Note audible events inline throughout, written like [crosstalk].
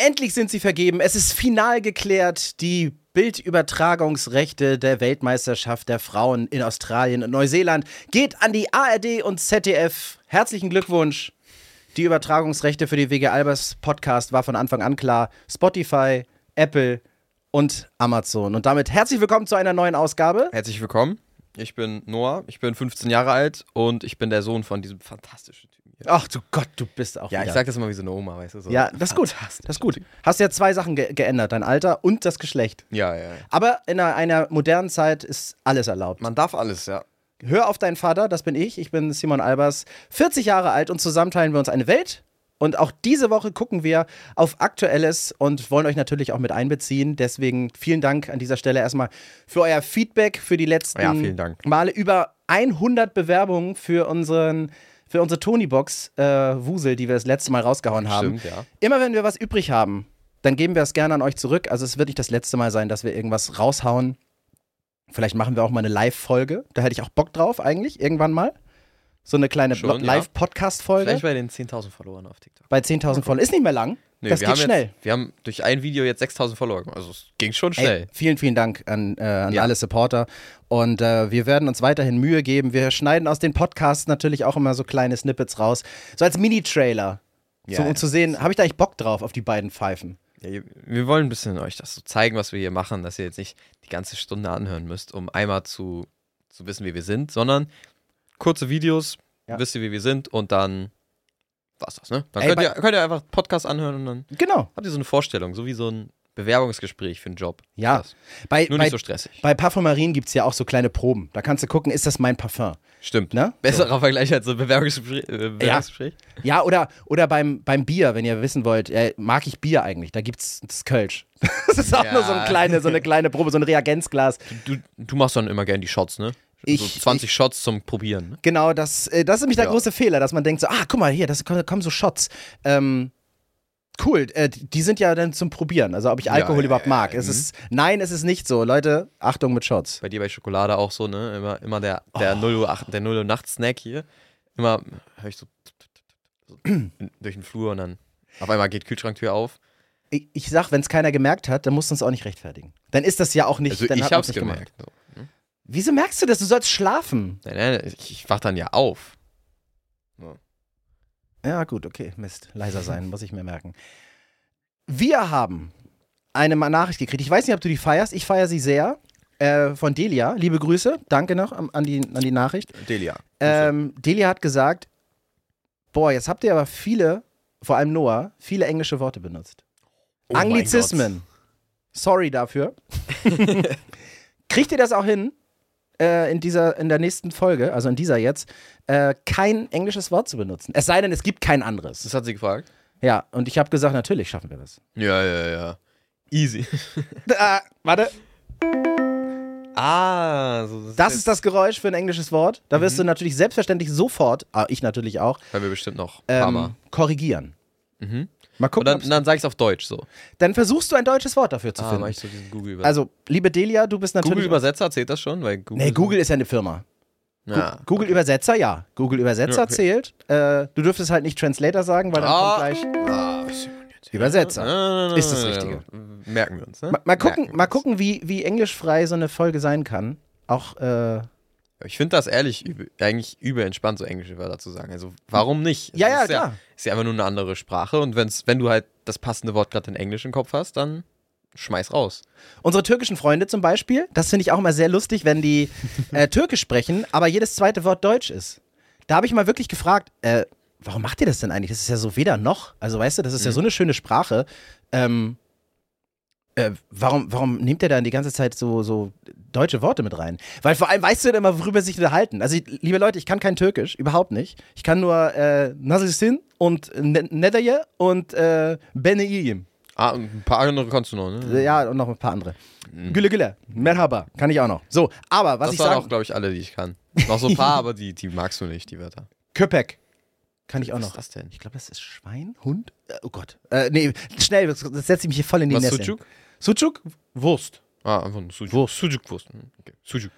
Endlich sind sie vergeben. Es ist final geklärt. Die Bildübertragungsrechte der Weltmeisterschaft der Frauen in Australien und Neuseeland geht an die ARD und ZDF. Herzlichen Glückwunsch. Die Übertragungsrechte für die WG Albers Podcast war von Anfang an klar. Spotify, Apple und Amazon. Und damit herzlich willkommen zu einer neuen Ausgabe. Herzlich willkommen. Ich bin Noah, ich bin 15 Jahre alt und ich bin der Sohn von diesem fantastischen hier. Ach du Gott, du bist auch. Ja, wieder. ich sag das immer wie so eine Oma, weißt du? So Ja, das ist gut. Das ist gut. Hast ja zwei Sachen ge geändert: dein Alter und das Geschlecht. Ja, ja, ja. Aber in einer, einer modernen Zeit ist alles erlaubt. Man darf alles, ja. Hör auf deinen Vater, das bin ich. Ich bin Simon Albers, 40 Jahre alt und zusammen teilen wir uns eine Welt. Und auch diese Woche gucken wir auf Aktuelles und wollen euch natürlich auch mit einbeziehen. Deswegen vielen Dank an dieser Stelle erstmal für euer Feedback für die letzten Ja, vielen Dank. Male. Über 100 Bewerbungen für unseren für unsere Tony-Box äh, Wusel, die wir das letzte Mal rausgehauen haben. Stimmt, ja. Immer wenn wir was übrig haben, dann geben wir es gerne an euch zurück. Also es wird nicht das letzte Mal sein, dass wir irgendwas raushauen. Vielleicht machen wir auch mal eine Live-Folge. Da hätte ich auch Bock drauf eigentlich, irgendwann mal. So eine kleine Schon. Live-Podcast-Folge. Vielleicht bei den 10.000 Followern auf TikTok. Bei 10.000 Follower. Ist nicht mehr lang. Nee, das wir geht haben schnell. Jetzt, wir haben durch ein Video jetzt 6.000 Follower gemacht. Also es ging schon Ey, schnell. vielen, vielen Dank an, äh, an Ja. alle Supporter. Und äh, wir werden uns weiterhin Mühe geben. Wir schneiden aus den Podcasts natürlich auch immer so kleine Snippets raus. So als Mini-Trailer. Ja, so, um zu sehen, habe ich da eigentlich Bock drauf auf die beiden Pfeifen? Ja, wir wollen ein bisschen euch das so zeigen, was wir hier machen, dass ihr jetzt nicht die ganze Stunde anhören müsst, um einmal zu, zu wissen, wie wir sind, sondern kurze Videos, Ja. wisst ihr, wie wir sind und dann war's das, ne? Dann Ey, könnt, ihr, könnt ihr einfach Podcast anhören und dann Genau. habt ihr so eine Vorstellung, so wie so ein Bewerbungsgespräch für einen Job. Ja. Das. Bei, Nur bei, nicht so stressig. bei Parfumerien gibt es ja auch so kleine Proben. Da kannst du gucken, ist das mein Parfum? Stimmt. Ne? Besserer Vergleich als so ein Bewerbungsgespräch. Äh, Bewerbungsgespräch. Ja, oder, oder beim, beim Bier, wenn ihr wissen wollt, äh, mag ich Bier eigentlich? Da gibt's das Kölsch. [laughs] Das ist auch Ja. nur so, ein kleine, so eine kleine Probe, so ein Reagenzglas. Du, du machst dann immer gern die Shots, ne? Ich- so 20 Shots zum Probieren, ne? Genau, das, äh, das ist nämlich der Ja. große Fehler, dass man denkt so, ah, guck mal hier, das kommen, kommen so Shots. Ähm, cool, äh, die sind ja dann zum Probieren, also ob ich Alkohol ja, überhaupt ja, mag. ja, Es mhm. ist, nein, es ist nicht so. Leute, Achtung mit Shots. Bei dir bei Schokolade auch so, ne? Immer, immer der, der, Oh. 0 Uhr, acht- der 0 Uhr Nacht-Snack hier. Immer höre ich so, [tsk] so durch den Flur und dann auf einmal geht Kühlschranktür auf. Ich, ich sag, wenn es keiner gemerkt hat, dann musst du uns auch nicht rechtfertigen. Dann ist das ja auch nicht. Also dann ich hab's nicht gemerkt. Wieso merkst du das? Du sollst schlafen. Nein, nein, ich, ich wach dann ja auf. Ja, gut, okay. Mist. Leiser sein, muss ich mir merken. Wir haben eine Nachricht gekriegt. Ich weiß nicht, ob du die feierst. Ich feiere sie sehr. Äh, von Delia. Liebe Grüße. Danke noch an die, an die Nachricht. Delia. Ähm, Delia hat gesagt: Boah, jetzt habt ihr aber viele, vor allem Noah, viele englische Worte benutzt. Oh Anglizismen. Sorry dafür. [laughs] Kriegt ihr das auch hin? Äh, in, dieser, in der nächsten Folge, also in dieser jetzt, äh, kein englisches Wort zu benutzen. Es sei denn, es gibt kein anderes. Das hat sie gefragt. Ja, und ich habe gesagt, natürlich schaffen wir das. Ja, ja, ja. Easy. [laughs] Ah, warte. ah, so, Das ist das Geräusch für ein englisches Wort. Da wirst Mhm. du natürlich selbstverständlich sofort, ah, ich natürlich auch, Weil wir bestimmt noch ähm, korrigieren. Mhm. Mal Und gucken. dann, ob's- dann sag ich's auf Deutsch so. dann versuchst du ein deutsches Wort dafür zu Ah, finden. mach ich so diesen Google-Übersetzer. Also, liebe Delia, du bist natürlich. Google-Übersetzer zählt das schon? Weil Google nee, Google ist ja eine Firma. Ja. Google Übersetzer, ja. Google Übersetzer okay. zählt. Äh, du dürftest halt nicht Translator sagen, weil dann Ah. kommt gleich Ah? Übersetzer. Ah, Ist das Richtige. Merken wir uns, ne? Mal, mal gucken, mal gucken wie, wie englischfrei so eine Folge sein kann. Auch, äh, Ich finde das ehrlich übel, eigentlich übel entspannt, so englische Wörter zu sagen. Also, warum nicht? Ja, Es ja, ist klar. Ist ja einfach nur eine andere Sprache und wenn's, wenn du halt das passende Wort gerade in Englisch im Kopf hast, dann schmeiß raus. unsere türkischen Freunde zum Beispiel, das finde ich auch immer sehr lustig, wenn die [laughs] äh, Türkisch sprechen, aber jedes zweite Wort Deutsch ist. Da habe ich mal wirklich gefragt, äh, warum macht ihr das denn eigentlich? Das ist ja so weder noch. Also weißt du, das ist ja Mhm. so eine schöne Sprache. Ähm, äh, warum, warum nehmt ihr dann die ganze Zeit so, so deutsche Worte mit rein? Weil vor allem weißt du dann immer, worüber sich unterhalten. Also, ich- liebe Leute, ich kann kein Türkisch, überhaupt nicht. Ich kann nur äh, Nasılsın und Ne- Nederje und äh, Bene iyiyim. Ah, und ein paar andere kannst du noch, ne? Ja, und noch ein paar andere. Mhm. Gülle, Gülle, Merhaba, kann ich auch noch. So, aber was das ich waren sagen, auch, glaube ich, alle, die ich kann. Noch so ein paar, [laughs] aber die, die magst du nicht, die Wörter. Köpek, kann ich auch Was noch. ist das denn? Ich glaube, das ist Schwein, Hund. Äh, oh Gott. Äh, nee, schnell, das, das setze ich mich hier voll in die Was, Nässe. Sucuk? Sucuk? Wurst. Ah, einfach nur Sujuk. Wurst. Sujuk-Wurst. Mhm, Okay. Sujuk.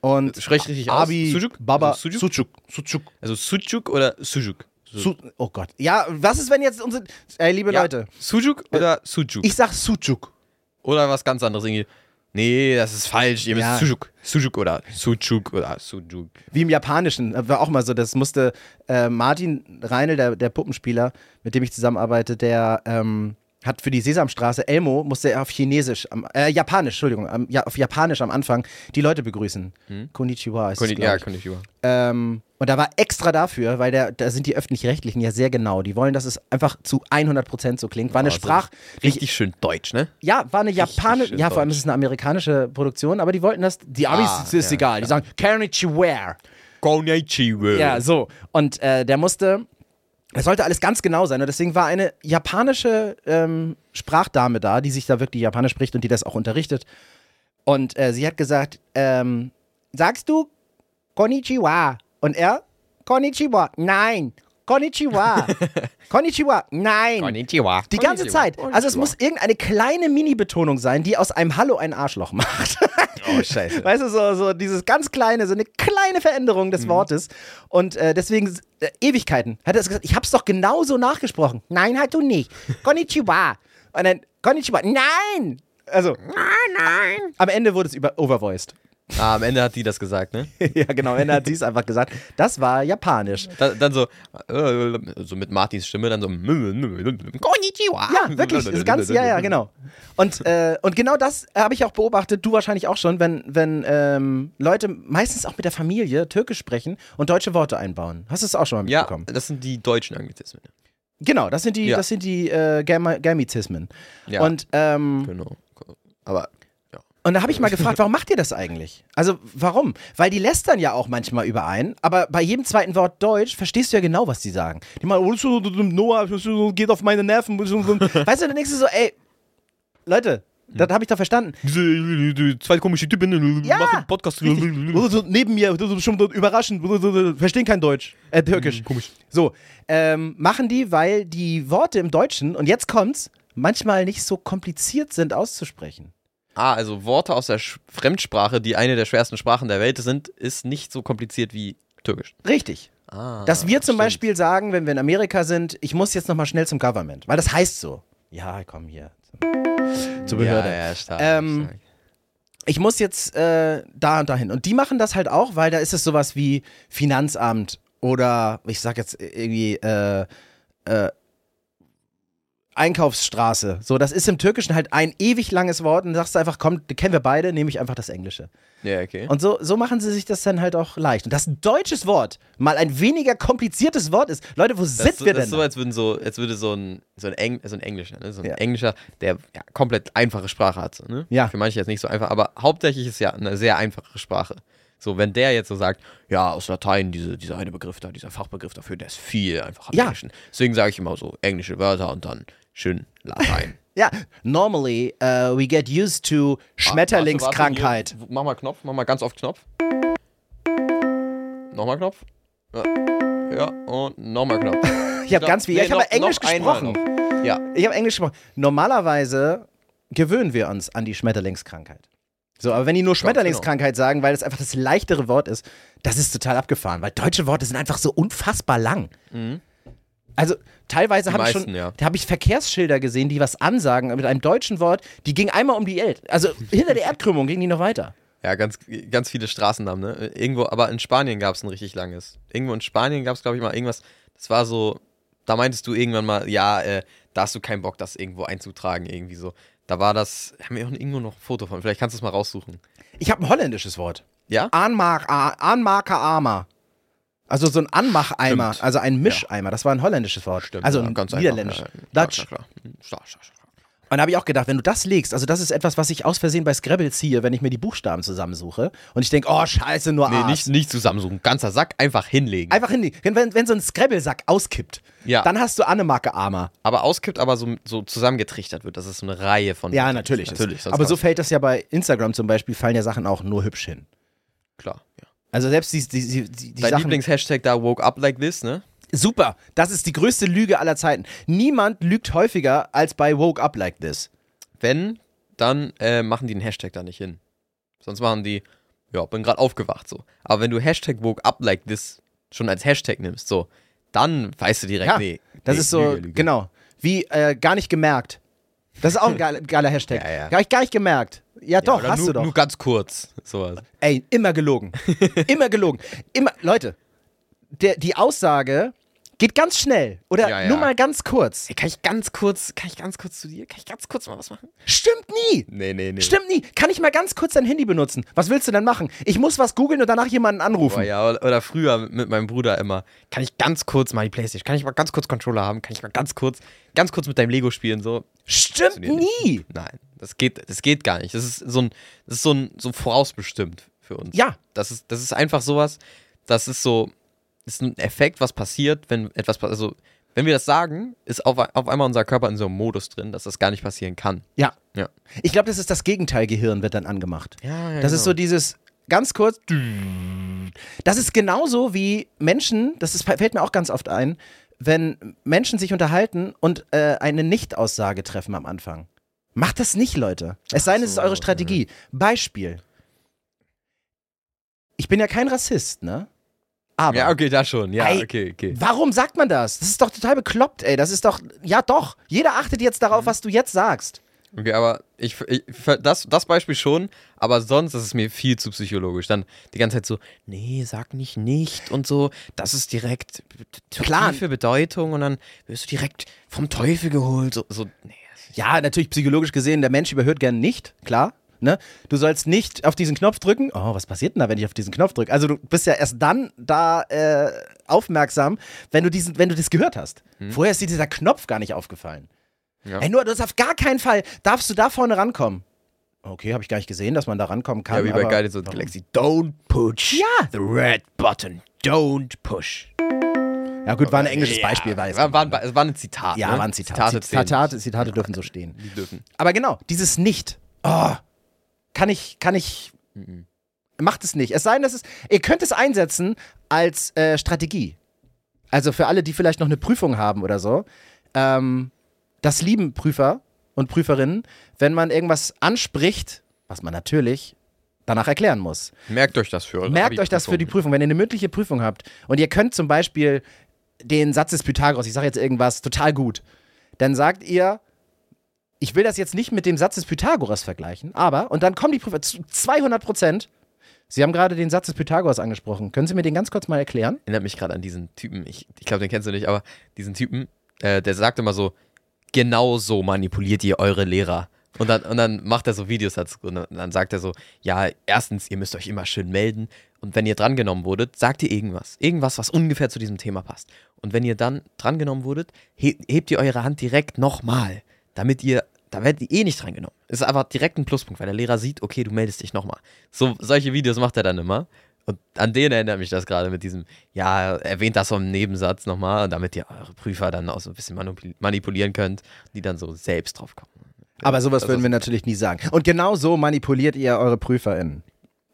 Und Sprech richtig aus. Abi, Sujuk? Baba, Also Sujuk? Sucuk. Sucuk. Also Sujuk oder Sujuk? Su oh Gott. Ja, was ist, wenn jetzt unsere. Ey, liebe Ja. Leute, Sujuk oder Sujuk? ich sag Sujuk. Oder was ganz anderes irgendwie. Nee, das ist falsch. Ihr müsst Ja. Sujuk. Sujuk oder Sujuk oder Sujuk. Wie im Japanischen. äh, War auch mal so, das musste äh, Martin Reinl, der, der Puppenspieler, mit dem ich zusammenarbeite, der ähm, hat für die Sesamstraße, Elmo, musste er auf Chinesisch, am, äh, Japanisch, Entschuldigung, am, ja, auf Japanisch am Anfang die Leute begrüßen. Konnichiwa ist es, Konni- glaub Ja, ich. Konnichiwa. Ähm, und da war extra dafür, weil der, da sind die Öffentlich-Rechtlichen ja sehr genau. Die wollen, dass es einfach zu 100% so klingt. War eine Oh, so Sprach... Richtig schön deutsch, ne? Ja, war eine japanische, ja, vor allem ist es eine amerikanische Produktion, aber die wollten das, die Amis Ah, ist, ist ja, egal, die sagen Konnichiwa. Konnichiwa. Ja, so. Und äh, der musste, es sollte alles ganz genau sein. Und deswegen war eine japanische ähm, Sprachdame da, die sich da wirklich Japanisch spricht und die das auch unterrichtet. Und äh, sie hat gesagt, ähm, sagst du Konnichiwa? Und er, Konnichiwa, nein. Konnichiwa. [laughs] Konnichiwa, nein. Konnichiwa. Die ganze Zeit. Also es muss irgendeine kleine Mini-Betonung sein, die aus einem Hallo ein Arschloch macht. [laughs] Oh, scheiße. Weißt du, so, so dieses ganz kleine, so eine kleine Veränderung Mhm. des Wortes. Und äh, deswegen äh, Ewigkeiten. Hat er gesagt, ich hab's doch genauso nachgesprochen. Nein, halt du nicht. [laughs] Konnichiwa. Und dann, Konnichiwa. Nein! Also. Nein, nein. Am Ende wurde es über overvoiced. Ah, am Ende hat die das gesagt, ne? [laughs] ja, genau. Am Ende hat sie es einfach gesagt. Das war japanisch. Dann, dann so, äh, so mit Martins Stimme, dann so, Konnichiwa. Ja, wirklich. Ist ganz, ja, ja, genau. Und, äh, und genau das habe ich auch beobachtet, du wahrscheinlich auch schon, wenn, wenn ähm, Leute meistens auch mit der Familie Türkisch sprechen und deutsche Worte einbauen. Hast du es auch schon mal Ja, mitbekommen? das sind die deutschen Anglizismen. Genau, das sind die, Ja. das sind die äh, Gamizismen. Ja. Und, ähm, Genau. Aber, ja. Und da habe ich mal gefragt, [laughs] warum macht ihr das eigentlich? Also warum? Weil die lästern ja auch manchmal überein, aber bei jedem zweiten Wort Deutsch verstehst du ja genau, was die sagen. Die meinen, oh, Noah, geht auf meine Nerven. [laughs] Weißt du, dann denkst du so, ey, Leute, das habe ich doch verstanden. Diese die zwei komische Typen Ja, machen Podcast. So neben mir, schon überraschend, verstehen kein Deutsch, äh, Türkisch. Komisch. So, ähm, machen die, weil die Worte im Deutschen, und jetzt kommt's, manchmal nicht so kompliziert sind auszusprechen. Ah, also Worte aus der Sch Fremdsprache, die eine der schwersten Sprachen der Welt sind, ist nicht so kompliziert wie Türkisch. Richtig. Ah, Dass wir zum stimmt. Beispiel sagen, wenn wir in Amerika sind, ich muss jetzt nochmal schnell zum Government, weil das heißt so. Ja, komm hier. Zur Behörde. Ja, ja, stark, Ähm, stark. ich muss jetzt äh, da und dahin. Und die machen das halt auch, weil da ist es sowas wie Finanzamt oder ich sag jetzt irgendwie äh, äh, Einkaufsstraße. So, das ist im Türkischen halt ein ewig langes Wort und dann sagst du einfach, komm, kennen wir beide, nehme ich einfach das Englische. Ja, okay. Und so, so machen sie sich das dann halt auch leicht. Und dass ein deutsches Wort mal ein weniger kompliziertes Wort ist. Leute, wo das sind so, wir das denn? ist so, als würden so, als würde so ein, so ein, Eng, so ein Englischer, ne? so ein Ja. Englischer, der ja, komplett einfache Sprache hat. So, ne? Ja. Für manche jetzt nicht so einfach, aber hauptsächlich ist ja eine sehr einfache Sprache. So, wenn der jetzt so sagt, ja, aus Latein, diese, dieser eine Begriff da, dieser Fachbegriff dafür, der ist viel einfacher Ja. Englischen. Deswegen sage ich immer so englische Wörter und dann schön Latein. [laughs] ja, normally uh, we get used to Schmetterlingskrankheit. Warte, warte, mach mal Knopf, mach mal ganz oft Knopf. Nochmal Knopf. Ja, und nochmal Knopf. [laughs] Ich habe ganz viel. Nee, ich habe Englisch gesprochen. Ja, Ich habe Englisch gesprochen. Normalerweise gewöhnen wir uns an die Schmetterlingskrankheit. So, aber wenn die nur Schmetterlingskrankheit sagen, weil es einfach das leichtere Wort ist, das ist total abgefahren, weil deutsche Worte sind einfach so unfassbar lang. Also teilweise habe ich schon, ja. da habe ich Verkehrsschilder gesehen, die was ansagen mit einem deutschen Wort, die ging einmal um die Welt. Also hinter der Erdkrümmung ging die noch weiter. Ja, ganz, ganz viele Straßennamen, ne? Irgendwo, aber in Spanien gab es ein richtig langes. Irgendwo in Spanien gab es, glaube ich, mal irgendwas. Das war so, da meintest du irgendwann mal, ja, äh, da hast du keinen Bock, das irgendwo einzutragen, irgendwie so. Da war das, haben wir auch irgendwo noch ein Foto von. Vielleicht kannst du es mal raussuchen. Ich habe ein holländisches Wort. Ja? Anmar A- Anmarker Armer. Also so ein Anmacheimer, Stimmt. also ein Mischeimer. Das war ein holländisches Wort. also ja, ein ganz niederländisch. Ja, Dutch. Ja. Und da habe ich auch gedacht, wenn du das legst, also das ist etwas, was ich aus Versehen bei Scrabble ziehe, wenn ich mir die Buchstaben zusammensuche und ich denke, oh scheiße, nur Nee, A's. nicht, nicht zusammensuchen. Ganzer Sack, einfach hinlegen. Einfach hinlegen. Wenn, wenn, so ein Scrabble-Sack auskippt, Ja. dann hast du Annemarke Armer. aber auskippt, aber so, so zusammengetrichtert wird. Das ist so eine Reihe von. Ja, natürlich. Natürlich. Aber so fällt das ja bei Instagram zum Beispiel, fallen ja Sachen auch nur hübsch hin. Klar. Also selbst die, die, die, die, Dein Sachen. Lieblingshashtag da, woke up like this, ne? Super. Das ist die größte Lüge aller Zeiten. Niemand lügt häufiger als bei Woke Up Like This. Wenn, dann äh, machen die einen Hashtag da nicht hin. Sonst machen die, ja, bin gerade aufgewacht so. Aber wenn du Hashtag woke up like this schon als Hashtag nimmst, so, dann weißt du direkt, Ja, nee. das nee, ist so, Lüge, Lüge. genau, wie äh, gar nicht gemerkt. Das ist auch ein [laughs] geiler, geiler Hashtag. Ja, ja. Gar, gar nicht gemerkt. Ja, doch, oder hast nur, du doch. Nur ganz kurz. Sowas. Ey, immer gelogen. [laughs] immer gelogen. Immer, Leute, der, die Aussage geht ganz schnell oder Ja, ja. nur mal ganz kurz. Hey, kann ich ganz kurz, kann ich ganz kurz zu dir? Kann ich ganz kurz mal was machen? Stimmt nie. Nee, nee, nee. Stimmt nie. Kann ich mal ganz kurz dein Handy benutzen? Was willst du denn machen? Ich muss was googeln und danach jemanden anrufen. Boah, ja, oder, früher mit meinem Bruder immer. Kann ich ganz kurz mal die Playstation, kann ich mal ganz kurz Controller haben? Kann ich mal ganz kurz, ganz kurz mit deinem Lego spielen? So. Stimmt nie. Nein, das geht, das geht gar nicht. Das ist so ein, das ist so ein, so vorausbestimmt für uns. Ja. Das ist, das ist einfach sowas, das ist so, ist ein Effekt, was passiert, wenn etwas passiert. Also, wenn wir das sagen, ist auf, auf einmal unser Körper in so einem Modus drin, dass das gar nicht passieren kann. Ja. Ja. Ich glaube, das ist das Gegenteilgehirn, wird dann angemacht. Ja, ja, Das ist so dieses ganz kurz. Das ist genauso wie Menschen, das ist, fällt mir auch ganz oft ein, wenn Menschen sich unterhalten und äh, eine Nicht-Aussage treffen am Anfang. Macht das nicht, Leute. Es sei denn, es ist so, eure Strategie. Beispiel. Ich bin ja kein Rassist, ne? Aber. Ja, okay, da schon. Ja, Ey, okay, okay. Warum sagt man das? Das ist doch total bekloppt, ey. Das ist doch. Ja, doch. Jeder achtet jetzt Mhm. darauf, was du jetzt sagst. Okay, aber ich, ich das, das Beispiel schon, aber sonst ist es mir viel zu psychologisch. Dann die ganze Zeit so, nee, sag nicht nicht und so, das ist direkt Klar. tiefe Bedeutung und dann wirst du direkt vom Teufel geholt. So, so nee. Ja, natürlich psychologisch gesehen, der Mensch überhört gern nicht, klar. Ne? Du sollst nicht auf diesen Knopf drücken. Oh, was passiert denn da, wenn ich auf diesen Knopf drücke? Also du bist ja erst dann da äh, aufmerksam, wenn du diesen, wenn du das gehört hast. Vorher ist dir dieser Knopf gar nicht aufgefallen. Ja. Ey, nur, du hast auf gar keinen Fall, darfst du da vorne rankommen. Okay, habe ich gar nicht gesehen, dass man da rankommen kann. Ja, wie bei Guardians of the? Galaxy. Don't push Ja. the red button. Don't push. Ja gut, war ein englisches Ja, Beispiel, weiß war, war, ein- es war ein Zitat. Ja, ne? war ein Zitat. Zitate, Zitate, nicht. Zitate dürfen so stehen. Die dürfen. Aber genau, dieses Nicht. Oh, kann ich, kann ich. Macht es nicht. Es sei denn, dass es. Ihr könnt es einsetzen als äh, Strategie. Also für alle, die vielleicht noch eine Prüfung haben oder so. Ähm, das lieben Prüfer und Prüferinnen, wenn man irgendwas anspricht, was man natürlich danach erklären muss. Merkt euch das für eure Merkt euch das für die Prüfung. Wenn ihr eine mündliche Prüfung habt und ihr könnt zum Beispiel den Satz des Pythagoras, ich sage jetzt irgendwas total gut, dann sagt ihr, ich will das jetzt nicht mit dem Satz des Pythagoras vergleichen, aber, und dann kommen die Prüfer zu 200 Prozent. Sie haben gerade den Satz des Pythagoras angesprochen. Können Sie mir den ganz kurz mal erklären? Erinnert mich gerade an diesen Typen, ich, ich glaube, den kennst du nicht, aber diesen Typen, äh, der sagt immer so, genau so manipuliert ihr eure Lehrer. Und dann, und dann macht er so Videos dazu und dann, sagt er so, ja, erstens, ihr müsst euch immer schön melden und wenn ihr drangenommen wurdet, sagt ihr irgendwas. Irgendwas, was ungefähr zu diesem Thema passt. Und wenn ihr dann drangenommen wurdet, he hebt ihr eure Hand direkt nochmal, damit ihr, da werdet ihr eh nicht drangenommen. Ist aber direkt ein Pluspunkt, weil der Lehrer sieht, okay, du meldest dich nochmal. So, solche Videos macht er dann immer. Und an den erinnert mich das gerade mit diesem, ja, erwähnt das so im Nebensatz nochmal, damit ihr eure Prüfer dann auch so ein bisschen manipul- manipulieren könnt, die dann so selbst drauf kommen. Aber sowas Das würden wir natürlich nie sagen. Und genau so manipuliert ihr eure PrüferInnen.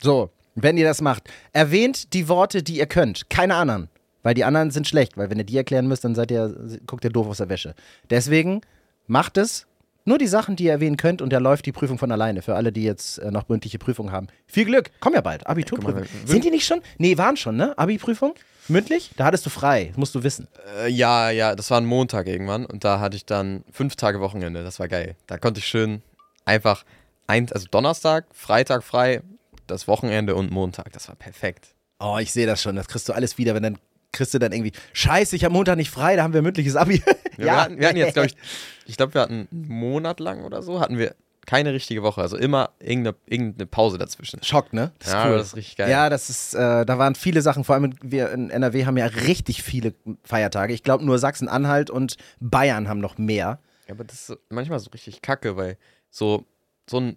So, wenn ihr das macht, erwähnt die Worte, die ihr könnt, keine anderen. Weil die anderen sind schlecht, weil wenn ihr die erklären müsst, dann seid ihr, guckt ihr doof aus der Wäsche. Deswegen macht es nur die Sachen, die ihr erwähnen könnt und da läuft die Prüfung von alleine. Für alle, die jetzt äh, noch mündliche Prüfungen haben. Viel Glück, komm ja bald. Abiturprüfung. Sind die nicht schon? Nee, waren schon, ne? Abi-Prüfung? Mündlich? Da hattest du frei, musst du wissen. Äh, ja, ja, das war ein Montag irgendwann und da hatte ich dann fünf Tage Wochenende, das war geil. Da konnte ich schön einfach, ein, also Donnerstag, Freitag frei, das Wochenende und Montag, das war perfekt. Oh, ich sehe das schon. Das kriegst du alles wieder, wenn dann kriegst du dann irgendwie, scheiße, ich habe Montag nicht frei, da haben wir mündliches Abi. [laughs] Ja, Wir, hatten, wir hatten jetzt, glaube ich, ich glaube, wir hatten einen Monat lang oder so, hatten wir keine richtige Woche, also immer irgendeine, irgendeine Pause dazwischen. Schock, ne? Das ja, das ist richtig geil. Ja, das ist, äh, da waren viele Sachen, vor allem wir in NRW haben ja richtig viele Feiertage. Ich glaube nur Sachsen-Anhalt und Bayern haben noch mehr. Ja, aber das ist manchmal so richtig kacke, weil so, so ein,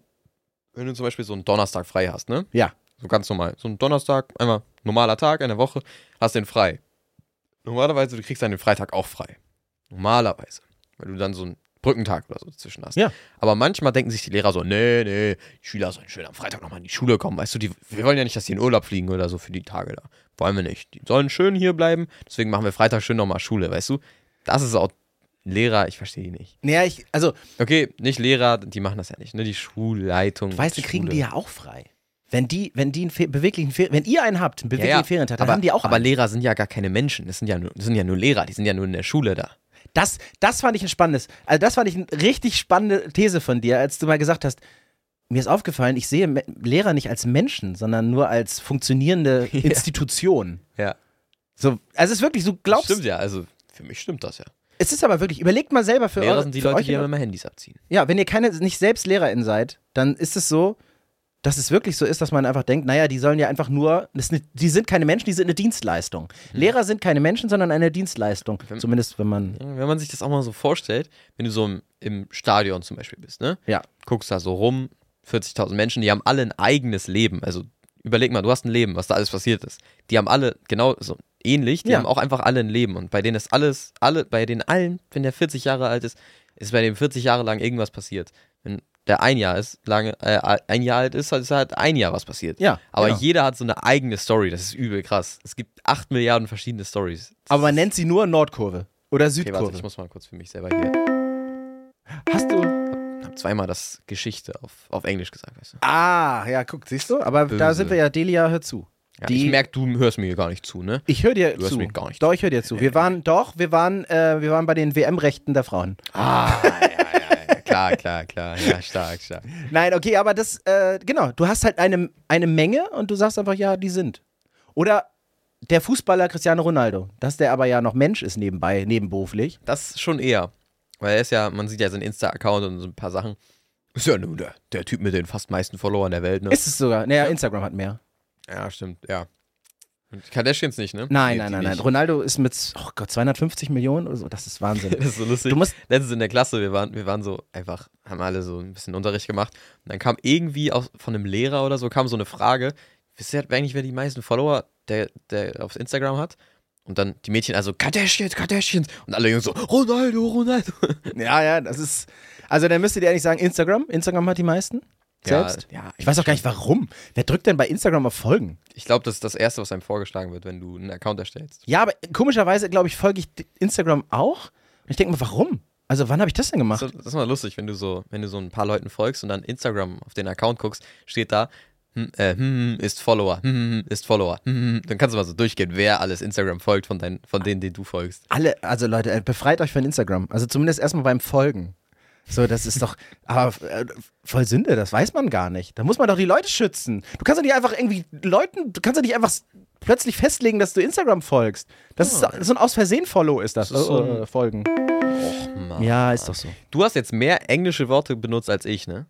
wenn du zum Beispiel so einen Donnerstag frei hast, ne? Ja. So ganz normal. So ein Donnerstag, einmal normaler Tag, eine Woche, hast den frei. Normalerweise, du kriegst dann den Freitag auch frei. Normalerweise. Weil du dann so einen Brückentag oder so dazwischen hast. Ja. Aber manchmal denken sich die Lehrer so, nee, nee, die Schüler sollen schön am Freitag nochmal in die Schule kommen. Weißt du, die, wir wollen ja nicht, dass die in Urlaub fliegen oder so für die Tage da. Wollen wir nicht. Die sollen schön hier bleiben, deswegen machen wir Freitag schön nochmal Schule, weißt du? Das ist auch Lehrer, ich verstehe die nicht. Naja, ich, also, Okay, nicht Lehrer, die machen das ja nicht, ne? Die Schulleitung. weißt du, kriegen die ja auch frei. Wenn die, wenn die einen beweglichen Fer wenn ihr einen habt, einen beweglichen Ferientag, dann aber, haben die auch aber einen. Lehrer sind ja gar keine Menschen. Das sind ja, nur, das sind ja nur Lehrer. Die sind ja nur in der Schule da. Das, das fand ich ein spannendes, also das fand ich eine richtig spannende These von dir, als du mal gesagt hast, mir ist aufgefallen, ich sehe Lehrer nicht als Menschen, sondern nur als funktionierende [laughs] Ja. Institution. Ja. So, also es ist wirklich, du glaubst, Stimmt ja. Also für mich stimmt das ja. es ist aber wirklich, überlegt mal selber für Lehrer eure- sind die Leute, euch die immer Handys abziehen. Ja, wenn ihr keine, nicht selbst LehrerInnen seid, dann ist es so, dass es wirklich so ist, dass man einfach denkt, naja, die sollen ja einfach nur, eine, die sind keine Menschen, die sind eine Dienstleistung. Lehrer sind keine Menschen, sondern eine Dienstleistung. Wenn- Zumindest wenn man, Wenn man sich das auch mal so vorstellt, wenn du so im, im Stadion zum Beispiel bist, ne? ja. Guckst da so rum, 40.000 Menschen, die haben alle ein eigenes Leben. Also überleg mal, du hast ein Leben, was da alles passiert ist. Die haben alle genau so ähnlich, die Ja. haben auch einfach alle ein Leben. Und bei denen ist alles, alle, bei den allen, wenn der 40 Jahre alt ist, ist bei dem 40 Jahre lang irgendwas passiert. Wenn der ein Jahr ist, lange, äh, ein Jahr alt ist, ist halt ein Jahr was passiert. Ja, Aber genau. jeder hat so eine eigene Story, das ist übel krass. Es gibt 8 Milliarden verschiedene Stories. Aber man nennt sie nur Nordkurve oder Okay, Südkurve. warte, ich muss mal kurz für mich selber hier. Hast du. Ich habe zweimal das Geschichte auf, auf Englisch gesagt, weißt du? Ah, ja, guck, siehst du? Aber da Böse. sind wir ja, Delia, hör zu. Ja, Die- ich merke, du hörst mir gar nicht zu, ne? Ich höre dir Du hörst zu. mir gar nicht Doch, ich höre dir zu. Wir waren, doch, wir waren, äh, wir waren bei den WM-Rechten der Frauen. Ah, klar, klar, klar. Ja, stark, stark. Nein, okay, aber das, äh, genau, du hast halt eine, eine Menge und du sagst einfach, ja, die sind. Oder der Fußballer Cristiano Ronaldo, dass der aber ja noch Mensch ist nebenbei, nebenberuflich. Das schon eher. Weil er ist ja, man sieht ja seinen Insta-Account und so ein paar Sachen. Ist ja nur der, der Typ mit den fast meisten Followern der Welt, ne? Ist es sogar. Naja, Instagram hat mehr. ja, stimmt, ja. Kardashians nicht, ne? Nein, nein, nein, nein. Ronaldo ist mit, oh Gott, 250 Millionen oder so. Das ist Wahnsinn. [laughs] Das ist so lustig. Du musst, Letztens in der Klasse, wir waren, wir waren so einfach, haben alle so ein bisschen Unterricht gemacht. Und dann kam irgendwie aus, von einem Lehrer oder so, kam so eine Frage, wisst ihr eigentlich, wer die meisten Follower der, der auf Instagram hat? Und dann die Mädchen also, Kardashians, Kardashians. Und alle Jungs so, Ronaldo, Ronaldo. ja, ja, das ist, also dann müsstet ihr eigentlich sagen, Instagram. Instagram hat die meisten. Selbst. Ja, ja Ich weiß auch gar nicht warum. Wer drückt denn bei Instagram auf Folgen? Ich glaube, das ist das Erste, was einem vorgeschlagen wird, wenn du einen Account erstellst. Ja, aber komischerweise, glaube ich, folge ich Instagram auch. Und ich denke mir, warum? Also, wann habe ich das denn gemacht? Das, das ist mal lustig, wenn du so, wenn du so ein paar Leuten folgst und dann Instagram auf den Account guckst, steht da, hm, äh, hm, hm, ist Follower, hm, hm, hm, ist Follower. Hm, hm, hm. Dann kannst du mal so durchgehen, wer alles Instagram folgt von, deinen, von denen, denen du folgst. Alle, also Leute, äh, befreit euch von Instagram. Also zumindest erstmal beim Folgen. So, das ist doch, aber äh, voll Sünde, das weiß man gar nicht. Da muss man doch die Leute schützen. Du kannst doch nicht einfach irgendwie Leuten, du kannst doch nicht einfach plötzlich festlegen, dass du Instagram folgst. Das ist so ein aus Versehen Follow ist das. Das ist so ein- äh, Folgen. Mann. Ja, ist doch so. Du hast jetzt mehr englische Worte benutzt als ich, ne?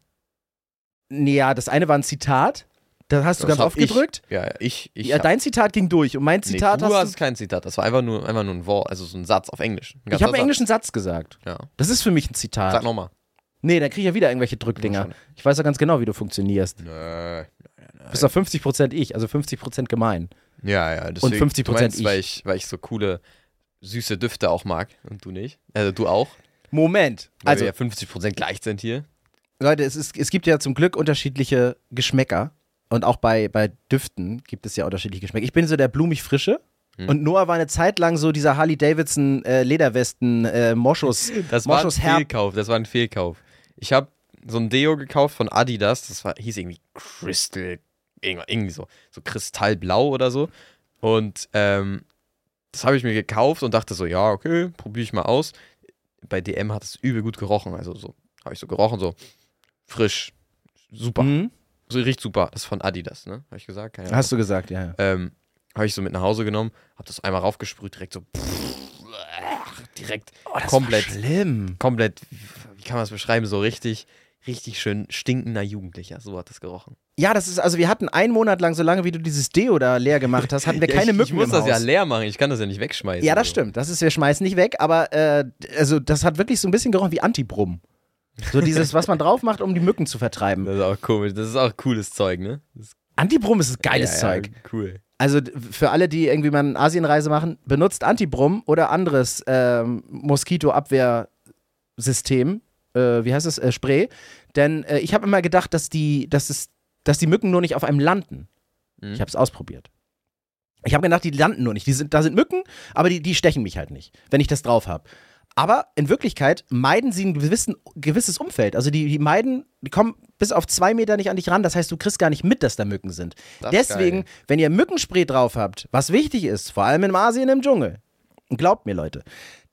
Ja, das eine war ein Zitat. Da hast du Das ganz hab oft gedrückt. Ja, ich. ich Ja, dein Zitat ging durch und mein nee, Zitat du hast hast du. kein Zitat. Das war einfach nur, einfach nur ein Wort, also so ein Satz auf Englisch. Ein Ich habe einen englischen Satz gesagt. Ja. Das ist für mich ein Zitat. Sag nochmal. Nee, dann kriege ich ja wieder irgendwelche Drückdinger. Ich weiß ja ganz genau, wie du funktionierst. Nö. Du bist doch 50% ich, also 50% gemein. Ja, ja. Deswegen, 50% du meinst, ich. Weil ich, weil ich so coole, süße Düfte auch mag und du nicht. Also du auch. Moment. Weil Also, wir ja 50% gleich sind hier. Leute, es, ist, es gibt ja zum Glück unterschiedliche Geschmäcker. Und auch bei, bei Düften gibt es ja unterschiedliche Geschmäcker. Ich bin so der blumig-frische. Hm. Und Noah war eine Zeit lang so dieser Harley Davidson äh, Lederwesten äh, Moschus. [laughs] Das war ein Moschus Herb. Fehlkauf. Das war ein Fehlkauf. Ich habe so ein Deo gekauft von Adidas. Das war, hieß irgendwie Crystal. Irgendwie, irgendwie so. So kristallblau oder so. Und ähm, das habe ich mir gekauft und dachte so, ja, okay, probiere ich mal aus. Bei DM hat es übel gut gerochen. Also so, habe ich so gerochen, so frisch. Super. Mhm. So riecht super. Das ist von Adidas, ne? Habe ich gesagt? Keine Ahnung. Hast du gesagt, ja. ja. Ähm, habe ich so mit nach Hause genommen, habe das einmal raufgesprüht, direkt so [laughs] direkt Oh, komplett, schlimm. komplett, wie kann man das beschreiben, so richtig, richtig schön stinkender Jugendlicher, so hat das gerochen. Ja, das ist, also wir hatten einen Monat lang, so lange wie du dieses Deo da leer gemacht hast, hatten wir [laughs] Ja, keine ich, Mücken Ich muss das Haus. ja leer machen, ich kann das ja nicht wegschmeißen. Ja, das so. stimmt. Das ist, wir schmeißen nicht weg, aber äh, also das hat wirklich so ein bisschen gerochen wie Antibrum. So dieses, was man drauf macht, um die Mücken zu vertreiben. Das ist auch komisch, das ist auch cooles Zeug, ne? Das ist Antibrum ist geiles ja, Zeug. Ja, cool. Also für alle, die irgendwie mal eine Asienreise machen, benutzt Antibrum oder anderes ähm, Moskitoabwehrsystem. Äh, wie heißt es? Äh, Spray. Denn äh, ich habe immer gedacht, dass die, dass, es, dass die Mücken nur nicht auf einem landen. Mhm. Ich habe es ausprobiert. Ich habe gedacht, die landen nur nicht. Die sind, da sind Mücken, aber die, die stechen mich halt nicht, wenn ich das drauf habe. Aber in Wirklichkeit meiden sie ein gewissen, gewisses Umfeld. Also die, die meiden, die kommen bis auf zwei Meter nicht an dich ran. Das heißt, du kriegst gar nicht mit, dass da Mücken sind. Das Deswegen, geil. wenn ihr Mückenspray drauf habt, was wichtig ist, vor allem in Asien im Dschungel, glaubt mir, Leute,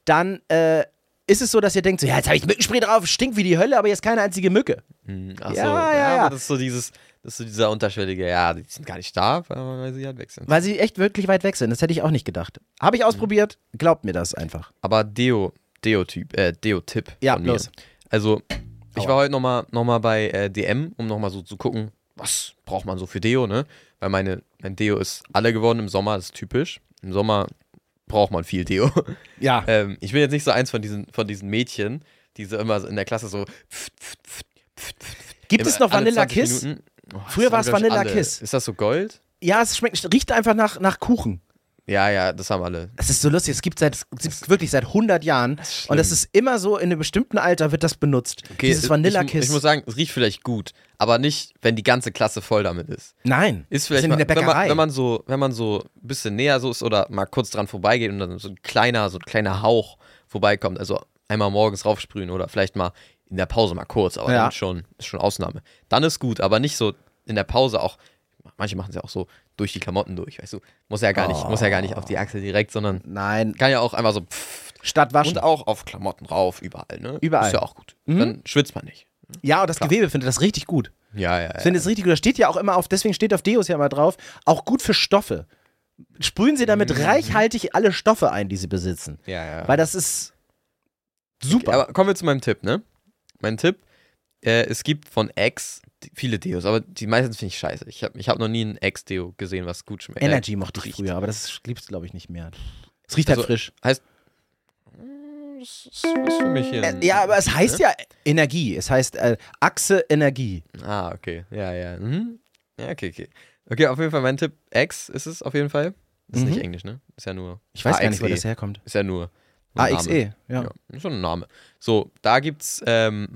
dann äh, ist es so, dass ihr denkt, so, ja, jetzt habe ich Mückenspray drauf, stinkt wie die Hölle, aber jetzt keine einzige Mücke. Hm, Ach so, Ja, ja, ja, das ist so dieses, das ist so dieser unterschwellige, ja, die sind gar nicht da, weil- sie halt weg sind. Weil sie echt wirklich weit weg sind. Das hätte ich auch nicht gedacht. Habe Mhm. ich ausprobiert, glaubt mir das einfach. Aber Deo, Deo-Typ, äh, Deo-Tipp Ja, von mir. los. Also, ich Aua. war heute nochmal noch mal bei äh, DM, um nochmal so zu gucken, was braucht man so für Deo, ne? Weil meine, mein Deo ist alle geworden im Sommer, das ist typisch. Im Sommer braucht man viel Deo. [laughs] Ja. ähm, ich bin jetzt nicht so eins von diesen, von diesen Mädchen, die so immer in der Klasse so. pft, pft, pft, Gibt es noch Vanilla 20 Kiss? Oh, Früher war es Vanilla alle. Kiss. Ist das so Gold? Ja, es schmeckt, riecht einfach nach, nach Kuchen. Ja, ja, das haben alle. Es ist so lustig, es gibt seit es gibt wirklich seit 100 Jahren ist und es ist immer so in einem bestimmten Alter wird das benutzt. Dieses ich- Vanilla ich, Kiss. ich muss sagen, es riecht vielleicht gut, aber nicht, wenn die ganze Klasse voll damit ist. Nein, Ist vielleicht sind mal, wenn, man, wenn man so, wenn man so ein bisschen näher so ist oder mal kurz dran vorbeigeht und dann so ein kleiner, so ein kleiner Hauch vorbeikommt, also einmal morgens raufsprühen oder vielleicht mal in der Pause mal kurz, aber Ja. dann schon, ist schon Ausnahme. Dann ist gut, aber nicht so in der Pause auch, manche machen es ja auch so durch die Klamotten durch, weißt du, muss ja gar nicht, muss ja gar nicht auf die Achse direkt, sondern Nein, kann ja auch einfach so pff, statt waschen. und auch auf Klamotten rauf, überall, ne? Überall. Ist ja auch gut. Mhm. Dann schwitzt man nicht. ja, und das Gewebe findet das richtig gut. Ja, ja, Ich finde es richtig gut. Das steht ja auch immer auf, deswegen steht auf Deos ja immer drauf, auch gut für Stoffe. Sprühen Sie damit Mhm. reichhaltig alle Stoffe ein, die Sie besitzen. ja, ja. Weil das ist super. Aber kommen wir zu meinem Tipp, ne? Mein Tipp, äh, es gibt von X viele Deos, aber die meisten finde ich scheiße. Ich habe ich hab noch nie ein X-Deo gesehen, was gut schmeckt. Energy äh, mochte ich riecht. früher, aber das gibt es, glaube ich, nicht mehr. Es riecht halt Also, frisch. Das ist, für mich hier. ein- Äh, ja, aber es ne? heißt ja Energie. Es heißt äh, Achse Energie. Ah, okay. Ja, ja. Mhm. Ja, okay, okay. Okay, auf jeden Fall mein Tipp, X ist es auf jeden Fall. Ist Mhm. nicht Englisch, ne? Ist ja nur. Ich weiß gar nicht, wo AXE. das herkommt. Ist ja nur. ein. AXE, ja. Ja, ist schon ein Name. So, da gibt's ähm,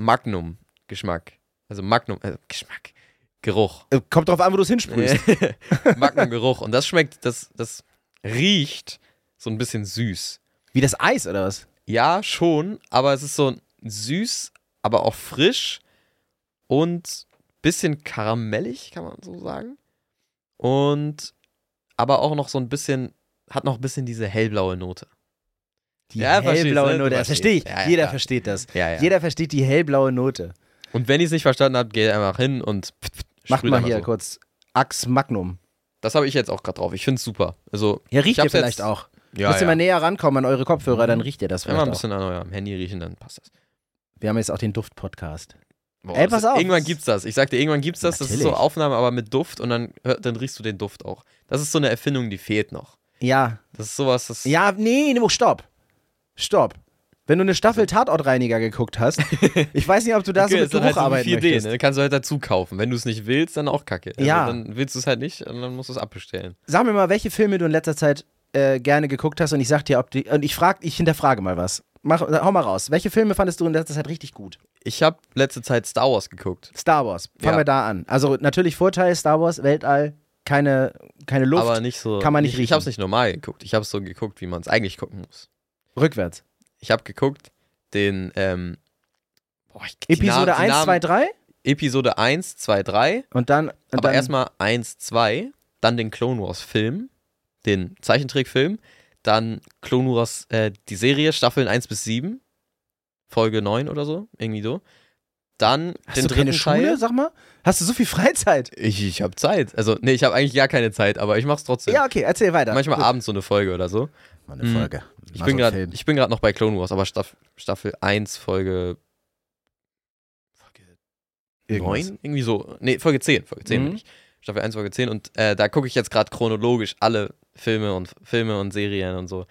Magnum-Geschmack. Also Magnum, äh, Geschmack. Geruch. Äh, Kommt drauf an, wo du es hinsprühst. [laughs] Magnum-Geruch. Und das schmeckt, das, das riecht so ein bisschen süß. Wie das Eis oder was? Ja, schon, aber es ist so süß, aber auch frisch und bisschen karamellig, kann man so sagen. Und aber auch noch so ein bisschen, hat noch ein bisschen diese hellblaue Note. Die Ja, hellblaue ne? Note. Das verstehe ich. Ja, ja, Jeder versteht das. Jeder versteht die hellblaue Note. Und wenn ihr es nicht verstanden habt, geht einfach hin und Macht mal hier so. kurz Ax Magnum. Das habe ich jetzt auch gerade drauf. Ich finde es super. Also, Ja, riecht ihr vielleicht jetzt, auch. Ja, Müsst ihr ja. mal näher rankommen an eure Kopfhörer, dann Mhm. riecht ihr das Wenn wir vielleicht ein auch. bisschen an eurem Handy riechen, dann passt das. Wir haben jetzt auch den Duft-Podcast. Boah, Ey, pass auf. Irgendwann gibt's das. Ich sag dir, irgendwann gibt's das. Das ist so Natürlich. Aufnahme, aber mit Duft und dann, dann riechst du den Duft auch. Das ist so eine Erfindung, die fehlt noch. Ja. Das ist sowas, das. Ja, nee, nee, stopp. Stopp. Wenn du eine Staffel Tatortreiniger geguckt hast, [laughs] ich weiß nicht, ob du da so Okay, mit ist dann Geruch halt so arbeiten wie 4D, möchtest. ne? Kannst du halt dazu kaufen. Wenn du es nicht willst, dann auch kacke. Also Ja. Dann willst du es halt nicht und dann musst du es abbestellen. Sag mir mal, welche Filme du in letzter Zeit äh, gerne geguckt hast und ich sag dir, ob die. Und ich frag, ich hinterfrage mal was. Mach, hau mal raus. Welche Filme fandest du in letzter Zeit richtig gut? Ich habe letzte Zeit Star Wars geguckt. Star Wars. Fangen Ja. wir da an. Also natürlich Vorteil, Star Wars, Weltall, keine, keine Luft. aber nicht so. kann man nicht Ich, riechen. ich habe es nicht normal geguckt. Ich habe es so geguckt, wie man es eigentlich gucken muss. Rückwärts. Ich habe geguckt den. Ähm, boah, ich, Episode Na- die 1, Namen- 2, 3 Episode 1, 2, 3. und dann. Und Aber erstmal 1, 2, dann den Clone Wars Film, den Zeichentrickfilm, dann Clone Wars, äh, die Serie, Staffeln 1 bis 7, Folge 9 oder so, irgendwie so. Dann Hast den du keine dritten Schule, Teil. sag mal? Hast du so viel Freizeit? Ich, ich habe Zeit. Also, nee, ich habe eigentlich gar keine Zeit, aber ich mach's trotzdem. Ja, okay, erzähl weiter. Manchmal Gut. abends so eine Folge oder so. Mal eine Mhm. Folge. Ich bin Film. ich bin gerade noch bei Clone Wars, aber Staff, Staffel 1, Folge, Folge Irgendwas. 9? Irgendwie so. Nee, Folge 10. Folge 10 Mhm. bin ich. Staffel 1, Folge 10. Und äh, da gucke ich jetzt gerade chronologisch alle Filme und Filme und Serien und so.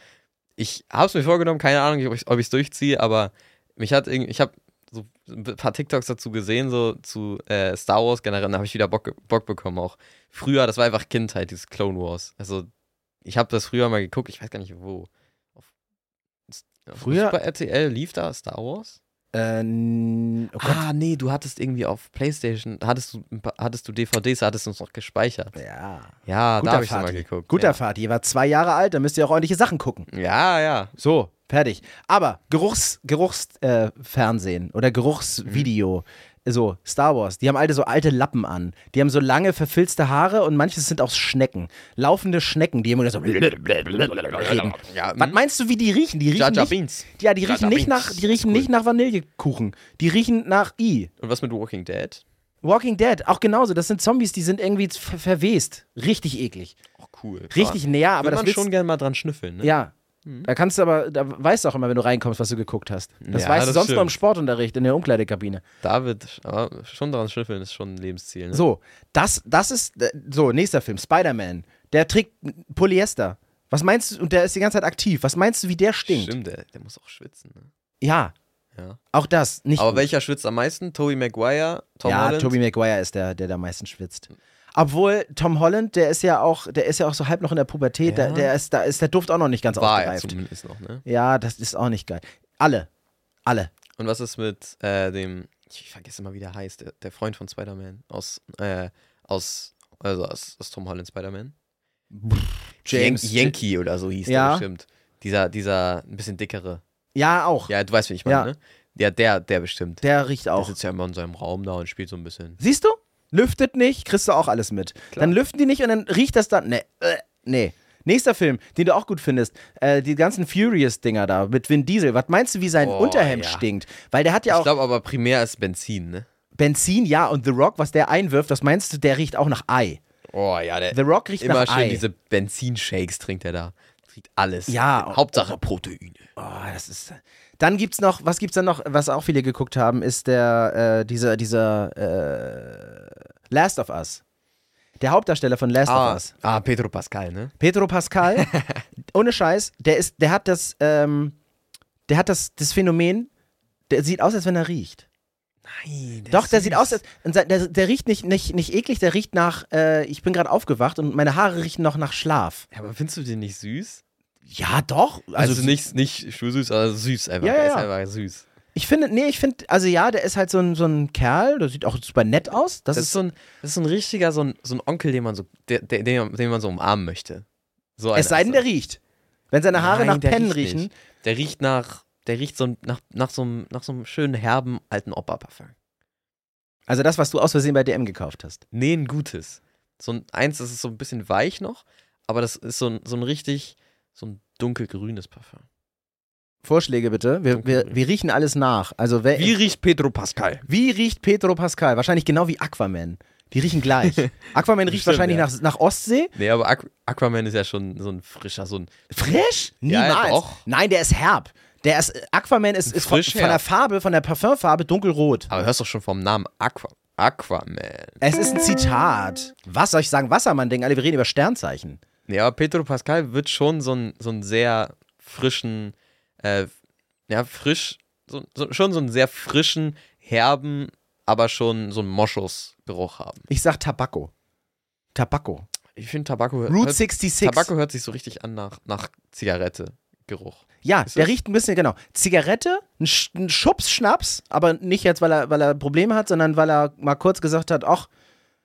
Ich habe es mir vorgenommen, keine Ahnung, ob ich es durchziehe, aber mich hat irgendwie, ich habe so ein paar TikToks dazu gesehen, so zu äh, Star Wars generell, da habe ich wieder Bock, Bock bekommen auch. Früher, das war einfach Kindheit, dieses Clone Wars. Also, ich habe das früher mal geguckt, ich weiß gar nicht wo. Auf, auf Früher- Super RTL lief da Star Wars? Äh, n- oh. Ah, nee, du hattest irgendwie auf Playstation, hattest du, hattest du DVDs, hattest du uns noch gespeichert. Ja. Ja, Guter da habe ich mal geguckt. Guter ja. Vati, ihr wart zwei Jahre alt, dann müsst ihr auch ordentliche Sachen gucken. Ja, ja. So, Fertig. Aber Geruchs, Geruchsfernsehen äh, oder Geruchsvideo, so Star Wars, die haben alle so alte Lappen an. Die haben so lange verfilzte Haare und manches sind auch Schnecken. Laufende Schnecken, die immer so reden. Ja, Was meinst du, wie die riechen? Die riechen Jar nicht, Beans. ja, die riechen Jar nicht Beans. nach, die riechen cool. nicht nach Vanillekuchen. Die riechen nach I. Und was mit Walking Dead? Walking Dead, auch genauso. Das sind Zombies, die sind irgendwie ver verwest. Richtig eklig. Oh, cool. Richtig näher, aber Würde das man schon gerne mal dran schnüffeln, ne? Ja. Da kannst du aber, da weißt du auch immer, wenn du reinkommst, was du geguckt hast. Das Ja, weißt du das sonst nur im stimmt. Sportunterricht, in der Umkleidekabine. David, aber schon dran schnüffeln ist schon ein Lebensziel, ne? So, das, das ist, äh, so, nächster Film, Spider-Man. Der trägt Polyester. Was meinst du, und der ist die ganze Zeit aktiv. Was meinst du, wie der stinkt? Stimmt, der, der muss auch schwitzen, ne? Ja, Ja. auch das. Nicht Aber gut. welcher schwitzt am meisten? Tobey Maguire, Tom ja, Holland? Tobey Maguire ist der, der da am meisten schwitzt. Obwohl Tom Holland, der ist ja auch, der ist ja auch so halb noch in der Pubertät, Ja. der, der ist, da ist der Duft auch noch nicht ganz War er ausgereift. zumindest noch, ne? Ja, das ist auch nicht geil. Alle. Alle. Und was ist mit äh, dem, ich vergesse immer, wie der heißt, der, der Freund von Spider-Man aus, äh, aus, also aus, aus Tom Holland Spider-Man? James. Yan Yankee oder so hieß Ja. der bestimmt. Dieser, dieser ein bisschen dickere. Ja, auch. Ja, du weißt, wen ich meine, Ja. ne? Ja, der, der bestimmt. Der riecht Der auch. sitzt ja immer in seinem Raum da und spielt so ein bisschen. Siehst du? Lüftet nicht, kriegst du auch alles mit. Klar. Dann lüften die nicht und dann riecht das dann. Nee. Äh, nee. Nächster Film, den du auch gut findest, äh, die ganzen Furious-Dinger da mit Vin Diesel. Was meinst du, wie sein Oh, Unterhemd ja. stinkt? Weil der hat ja Ich auch glaube aber primär ist Benzin, ne? Benzin, ja, und The Rock, was der einwirft, das meinst du, der riecht auch nach Ei. Oh ja, der The Rock riecht immer nach schön Ei. diese Benzinshakes trinkt er da. Riecht alles. Ja, Hauptsache Proteine. Oh, das ist. Dann gibt's noch, was gibt's dann noch, was auch viele geguckt haben, ist der, äh, dieser, dieser, äh, Last of Us. Der Hauptdarsteller von Last of Ah, Us. ah, Pedro Pascal, ne? Pedro Pascal, [laughs] ohne Scheiß, der ist, der hat das, ähm, der hat das, das Phänomen, der sieht aus, als wenn er riecht. Nein. Doch, der sieht aus, als, der, der riecht nicht, nicht, nicht eklig, der riecht nach, äh, ich bin gerade aufgewacht und meine Haare riechen noch nach Schlaf. Ja, aber findest du den nicht süß? Ja, doch. Also, Also, nicht, nicht süß, aber süß einfach. Ja, der ja, ist ja. einfach süß. Ich finde, nee, ich finde, also ja, der ist halt so ein, so ein Kerl, der sieht auch super nett aus. Das, Das, ist so ein, das ist so ein richtiger, so ein, so ein Onkel, den man so, der, der, den, den man so umarmen möchte. So es sei denn, er. der riecht. Wenn seine Haare Nein, nach Pennen riecht riechen. nicht. Der riecht nach, der riecht so nach, nach, so einem, nach so einem schönen, herben, alten Opa-Parfum. Also das, was du aus Versehen bei DM gekauft hast. Nee, ein gutes. So ein, eins, das ist so ein bisschen weich noch, aber das ist so ein, so ein richtig, so ein dunkelgrünes Parfum. Vorschläge bitte. Wir, wir, wir riechen alles nach. Also wer, Wie riecht Pedro Pascal? wie riecht Pedro Pascal? Wahrscheinlich genau wie Aquaman. Die riechen gleich. [laughs] Aquaman riecht Stimmt, wahrscheinlich ja. nach, nach Ostsee. Nee, aber Aqu Aquaman ist ja schon so ein frischer, so ein. Frisch? Ja, Niemals. doch. Nein, der ist herb. Der ist, Aquaman ist, ist von, Frisch von der herb. Farbe, von der Parfümfarbe dunkelrot. Aber hörst doch schon vom Namen Aqua, Aquaman. Es ist ein Zitat. Was soll ich sagen? Wassermann denken alle, wir reden über Sternzeichen. Nee, aber Pedro Pascal wird schon so einen so einen sehr frischen, äh, ja, frisch, so, so, schon so einen sehr frischen, herben, aber schon so einen Moschusgeruch haben. Ich sag Tabakko. Tabakko. Ich finde Tabakko, hört- Route hört, 66. Tabakko hört sich so richtig an nach, nach Zigarette-Geruch. Ja, Ist der riecht ein bisschen, genau. Zigarette, ein, Sch ein Schubs Schnaps, aber nicht jetzt, weil er, weil er Probleme hat, sondern weil er mal kurz gesagt hat, ach,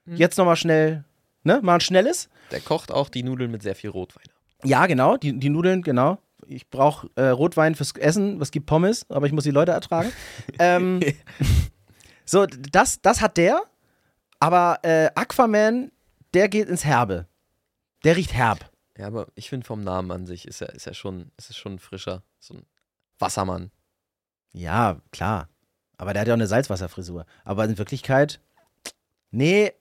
Hm. jetzt nochmal schnell, ne, mal ein schnelles. Der kocht auch die Nudeln mit sehr viel Rotwein. Ja, genau, die, die Nudeln, genau. Ich brauche äh, Rotwein fürs Essen, es gibt Pommes, aber ich muss die Leute ertragen. [laughs] ähm, so, das, das hat der, aber äh, Aquaman, der geht ins Herbe. Der riecht herb. Ja, aber ich finde vom Namen an sich ist er, ist er schon, ist es schon frischer. So ein Wassermann. Ja, klar. Aber der hat ja auch eine Salzwasserfrisur. Aber in Wirklichkeit, nee,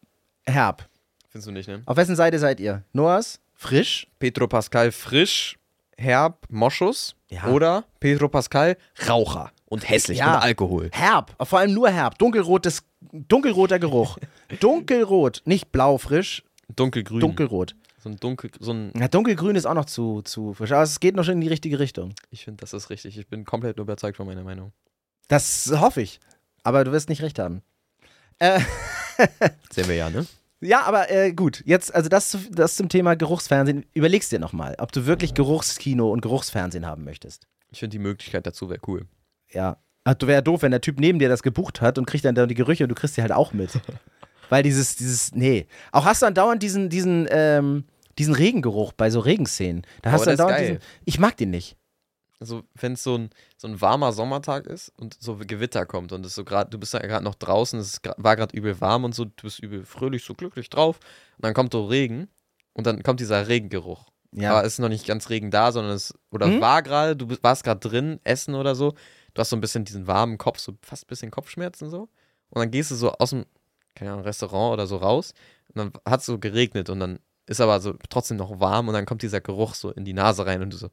herb. Findest du nicht, ne? Auf wessen Seite seid ihr? Noahs? Frisch? Pedro Pascal frisch, herb, Moschus. Ja. Oder Pedro Pascal Raucher und hässlich Ja. und Alkohol. Herb. Vor allem nur herb. Dunkelrotes, dunkelroter Geruch. [laughs] Dunkelrot. Nicht blau frisch, Dunkelgrün. dunkelrot. So ein dunkel, so ein, Ja, dunkelgrün ist auch noch zu, zu frisch. Aber es geht noch schon in die richtige Richtung. ich finde, das ist richtig. Ich bin komplett überzeugt von meiner Meinung. Das hoffe ich. Aber du wirst nicht recht haben. Äh, [laughs] Sehen wir ja, ne? Ja, aber äh, gut. Jetzt, also das, das zum Thema Geruchsfernsehen. Überlegst dir nochmal, ob du wirklich Geruchskino und Geruchsfernsehen haben möchtest. Ich finde die Möglichkeit dazu wäre cool. Ja. Ach, du wäre doof, wenn der Typ neben dir das gebucht hat und kriegt dann da die Gerüche und du kriegst die halt auch mit. [laughs] Weil dieses, dieses, nee. Auch hast du dann dauernd diesen, diesen, ähm, diesen Regengeruch bei so Regenszenen. Da hast Aber du dann der dauernd ist diesen. Ich mag den nicht. Also wenn es so ein, so ein warmer Sommertag ist und so Gewitter kommt und es so gerade, du bist ja gerade noch draußen, es war gerade übel warm und so, du bist übel fröhlich, so glücklich drauf und dann kommt so Regen und dann kommt dieser Regengeruch. Ja. Aber es ist noch nicht ganz Regen da, sondern es, oder Mhm. war gerade, du warst gerade drin, essen oder so, du hast so ein bisschen diesen warmen Kopf, so fast ein bisschen Kopfschmerzen so und dann gehst du so aus dem, keine Ahnung, Restaurant oder so raus und dann hat es so geregnet und dann ist aber so trotzdem noch warm und dann kommt dieser Geruch so in die Nase rein und du so,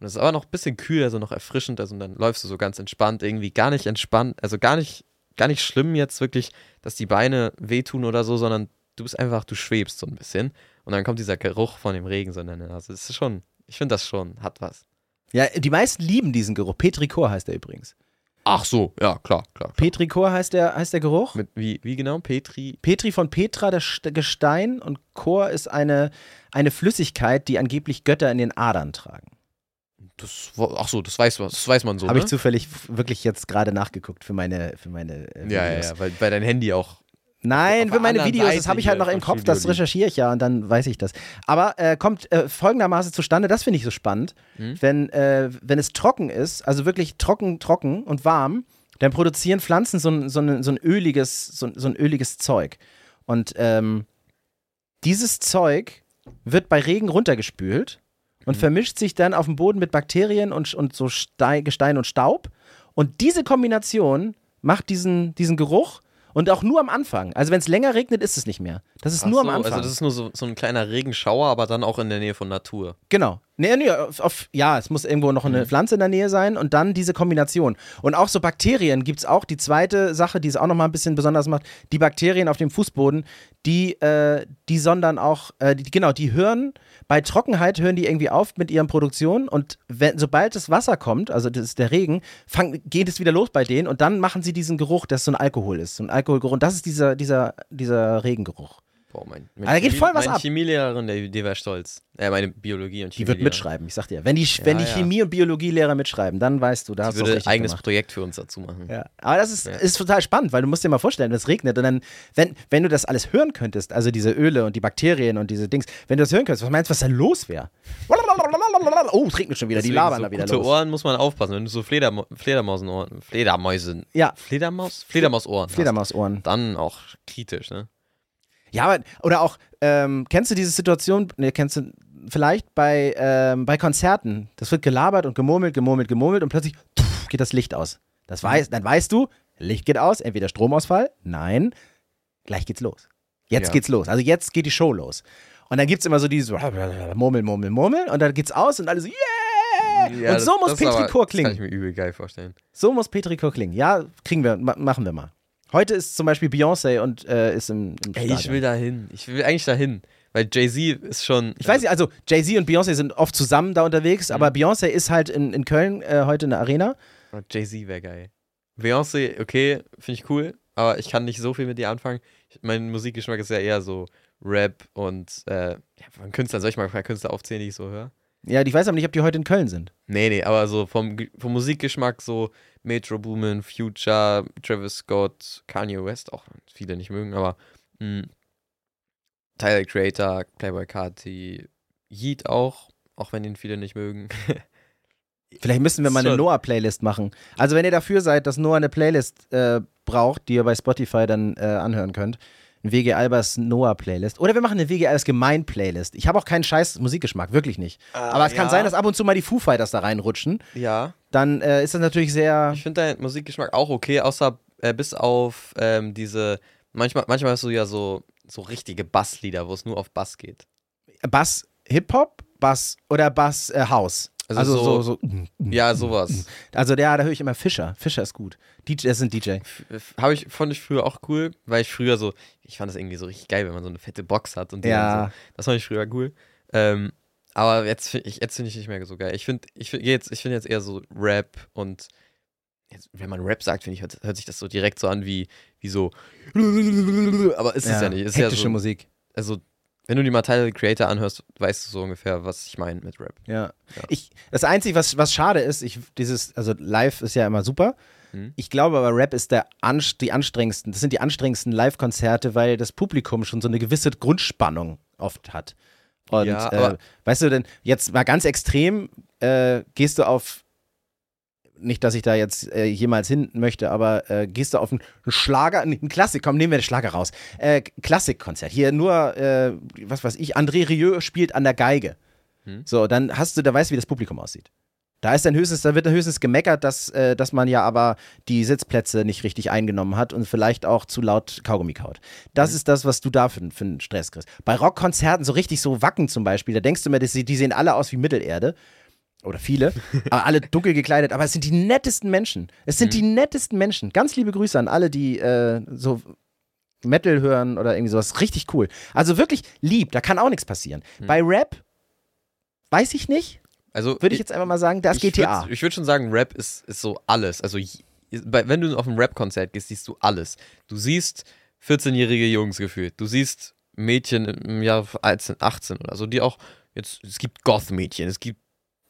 und es ist aber noch ein bisschen kühl, also noch erfrischend, also und dann läufst du so ganz entspannt, irgendwie gar nicht entspannt, also gar nicht, gar nicht schlimm jetzt wirklich, dass die Beine wehtun oder so, sondern du bist einfach, du schwebst so ein bisschen und dann kommt dieser Geruch von dem Regen so in deine Nase. Das ist schon, ich finde das schon, hat was. ja, die meisten lieben diesen Geruch. Petrichor heißt der übrigens. Ach so, ja, klar, klar. Petrichor heißt der, heißt der Geruch. Mit, wie, wie genau? Petri? Petri von Petra, das St- Gestein, und Chor ist eine, eine Flüssigkeit, die angeblich Götter in den Adern tragen. Das, ach so, das weiß man, das weiß man so, Habe ne? ich zufällig wirklich jetzt gerade nachgeguckt für meine, für meine äh, ja, ja, Videos. ja, weil, weil dein Handy auch Nein, für meine Videos, das Seite habe ich halt noch im Kopf, das Studio recherchiere ich ja und dann weiß ich das. Aber äh, kommt äh, folgendermaßen zustande, das finde ich so spannend, Hm? wenn, äh, wenn es trocken ist, also wirklich trocken, trocken und warm, dann produzieren Pflanzen so ein, so ein, so ein, öliges, so, ein- so ein öliges Zeug. Und ähm, dieses Zeug wird bei Regen runtergespült und Mhm. vermischt sich dann auf dem Boden mit Bakterien und, und so Stein, Gestein und Staub. Und diese Kombination macht diesen, diesen Geruch und auch nur am Anfang. Also wenn es länger regnet, ist es nicht mehr. Das ist Ach nur so, am Anfang. Also das ist nur so, so ein kleiner Regenschauer, aber dann auch in der Nähe von Natur. Genau. Nee, nee, auf, auf, ja, es muss irgendwo noch eine Pflanze in der Nähe sein und dann diese Kombination. Und auch so Bakterien gibt es auch. Die zweite Sache, die es auch nochmal ein bisschen besonders macht, die Bakterien auf dem Fußboden, die, äh, die sondern auch, äh, die, genau, die hören, bei Trockenheit hören die irgendwie auf mit ihren Produktionen und wenn, sobald das Wasser kommt, also das ist der Regen, fang, geht es wieder los bei denen und dann machen sie diesen Geruch, dass so ein Alkohol ist. So ein Alkoholgeruch. Und das ist dieser, dieser, dieser Regengeruch. Boah, mein, Ah, da geht voll was meine ab. Chemielehrerin, der, die wäre stolz. Äh, meine Biologie und Die Chemie. wird mitschreiben, ich sag dir. Wenn die, wenn die ja. Chemie- und Biologielehrer mitschreiben, dann weißt du, da hast Sie du richtig eigenes gemacht. Projekt für uns dazu machen. Ja. Aber das ist, Ja. ist total spannend, weil du musst dir mal vorstellen, es regnet und dann, wenn, wenn du das alles hören könntest, also diese Öle und die Bakterien und diese Dings, wenn du das hören könntest, was meinst du, was da los wäre? [laughs] Oh, es regnet schon wieder, die Deswegen labern so da wieder gute los. Ohren muss man aufpassen. Wenn du so Flederma Fledermausenohren, Fledermäusen, Ja, Fledermaus? Fledermausohren hast, Fledermausohren. dann auch kritisch, ne? Ja, aber, oder auch, ähm, kennst du diese Situation, ne, kennst du vielleicht bei, ähm, bei Konzerten, das wird gelabert und gemurmelt, gemurmelt, gemurmelt und plötzlich tuff, geht das Licht aus. Das weiß, dann weißt du, Licht geht aus, entweder Stromausfall, nein, gleich geht's los. Jetzt Ja. geht's los. Also jetzt geht die Show los. Und dann gibt's immer so dieses [laughs] Murmel, Murmel, Murmel und dann geht's aus und alle so, yeah! und so muss das ist aber- Petrichor Das kann ich klingen. mir übel geil vorstellen. So muss Petrichor klingen. Ja, kriegen wir, ma machen wir mal. Heute ist zum Beispiel Beyoncé und äh, ist im, im Ey, ich will da hin. Ich will eigentlich da hin. Weil Jay-Z ist schon. Ich weiß nicht, also Jay-Z und Beyoncé sind oft zusammen da unterwegs, Mhm. aber Beyoncé ist halt in, in Köln äh, heute in der Arena. Oh, Jay-Z wäre geil. Beyoncé, okay, finde ich cool, aber ich kann nicht so viel mit ihr anfangen. Mein Musikgeschmack ist ja eher so Rap und äh, ja, von Künstlern, soll ich mal ein paar Künstler aufzählen, die ich so höre? Ja, ich weiß aber nicht, ob die heute in Köln sind. Nee, nee, aber so vom, vom Musikgeschmack so Metro Boomin, Future, Travis Scott, Kanye West, auch wenn viele nicht mögen, aber mh, Tyler the Creator, Playboy Carti, Yeet auch, auch wenn ihn viele nicht mögen. [laughs] Vielleicht müssen wir mal eine. Noah-Playlist machen. Also wenn ihr dafür seid, dass Noah eine Playlist äh, braucht, die ihr bei Spotify dann äh, anhören könnt, ein WG Albers Noah-Playlist. Oder wir machen eine WG Albers Gemein-Playlist. Ich habe auch keinen scheiß Musikgeschmack, wirklich nicht. Aber es kann ja. sein, dass ab und zu mal die Foo Fighters da reinrutschen. Ja, Dann äh, ist das natürlich sehr... ich finde deinen Musikgeschmack auch okay, außer äh, bis auf ähm, diese, manchmal, manchmal hast du ja so, so richtige Basslieder, wo es nur auf Bass geht. Bass Hip-Hop, Bass oder Bass äh, House. Also Also, so, so- so, Ja, sowas. Also der, da höre ich immer Fischer. Fischer ist gut. DJ, das ist ein DJ. Habe ich, fand ich früher auch cool, weil ich früher so, ich fand das irgendwie so richtig geil, wenn man so eine fette Box hat und Ja. so, das fand ich früher cool. Ähm, aber jetzt finde ich, jetzt finde ich nicht mehr so geil. Ich finde, ich finde jetzt, ich finde jetzt eher so Rap und jetzt, wenn man Rap sagt, finde ich, hört, hört sich das so direkt so an wie, wie so, aber ist es ja nicht. Ist ja hektische so, Musik. also wenn du die the Creator anhörst, weißt du so ungefähr, was ich meine mit Rap. Ja. Ja. Ich, das Einzige, was, was schade ist, ich, dieses, also live ist ja immer super. Hm. Ich glaube aber, Rap ist der anst die anstrengendsten, das sind die anstrengendsten Live-Konzerte, weil das Publikum schon so eine gewisse Grundspannung oft hat. Und Ja, äh, weißt du denn, jetzt mal ganz extrem, äh, gehst du auf, nicht, dass ich da jetzt äh, jemals hin möchte, aber äh, gehst du auf einen Schlager, einen Klassik, komm, nehmen wir den Schlager raus. Äh, Klassikkonzert. Hier nur, äh, was weiß ich, André Rieu spielt an der Geige. Hm. So, dann hast du, da weißt du, wie das Publikum aussieht. Da ist dann höchstens, da wird dann höchstens gemeckert, dass, äh, dass man ja aber die Sitzplätze nicht richtig eingenommen hat und vielleicht auch zu laut Kaugummi kaut. Das ist das, was du da für, für einen Stress kriegst. Bei Rockkonzerten, so richtig so Wacken zum Beispiel, da denkst du mir, das, die sehen alle aus wie Mittelerde. Oder viele, [laughs] aber alle dunkel gekleidet, aber es sind die nettesten Menschen. Es sind die nettesten Menschen. Ganz liebe Grüße an alle, die äh, so Metal hören oder irgendwie sowas. Richtig cool. Also wirklich lieb, da kann auch nichts passieren. Bei Rap weiß ich nicht. Also Würde ich jetzt einfach mal sagen, das ich GTA. Würd, ich würde schon sagen, Rap ist, ist so alles. Also wenn du auf ein Rap-Konzert gehst, siehst du alles. Du siehst 14-jährige Jungs gefühlt. Du siehst Mädchen im Jahr 18, 18 oder so, die auch jetzt, es gibt Goth-Mädchen, es gibt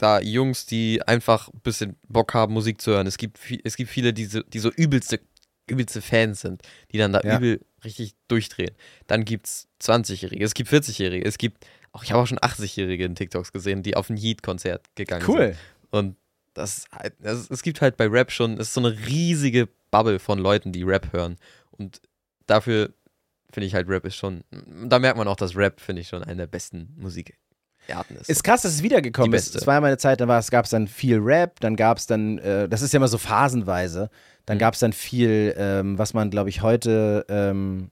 da Jungs, die einfach ein bisschen Bock haben, Musik zu hören. Es gibt, es gibt viele, die so, die so übelste, übelste Fans sind, die dann da Ja. übel richtig durchdrehen. Dann gibt es 20-Jährige, es gibt 40-Jährige, es gibt, auch ich habe auch schon 80-Jährige in TikToks gesehen, die auf ein Yeet-Konzert gegangen sind. Cool. Und das, ist halt- das, es gibt halt bei Rap schon, es ist so eine riesige Bubble von Leuten, die Rap hören. Und dafür finde ich halt Rap ist schon, da merkt man auch, dass Rap, finde ich, schon eine der besten Musikarten ist. Ist krass, dass es wiedergekommen ist. Es war ja mal eine Zeit, da gab es dann viel Rap, dann gab es dann, äh, das ist ja immer so phasenweise, dann Mhm. gab es dann viel, ähm, was man, glaube ich, heute ähm,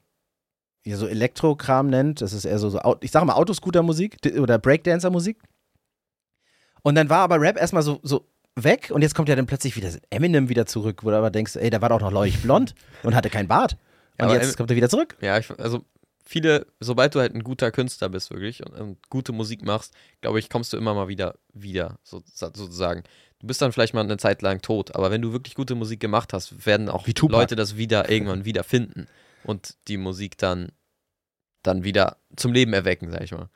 ja, so Elektrokram nennt. Das ist eher so, so ich sage mal Autoscooter-Musik oder Breakdancer-Musik. Und dann war aber Rap erstmal so, so weg und jetzt kommt ja dann plötzlich wieder Eminem wieder zurück, wo du aber denkst, ey, der war doch noch leucht blond [laughs] und hatte keinen Bart. Und aber jetzt kommt er wieder zurück. ja, ich, also viele, sobald du halt ein guter Künstler bist, wirklich, und, und gute Musik machst, glaube ich, kommst du immer mal wieder, wieder, so, sozusagen. Du bist dann vielleicht mal eine Zeit lang tot, aber wenn du wirklich gute Musik gemacht hast, werden auch. Leute das wieder irgendwann wieder finden und die Musik dann, dann wieder zum Leben erwecken, sag ich mal.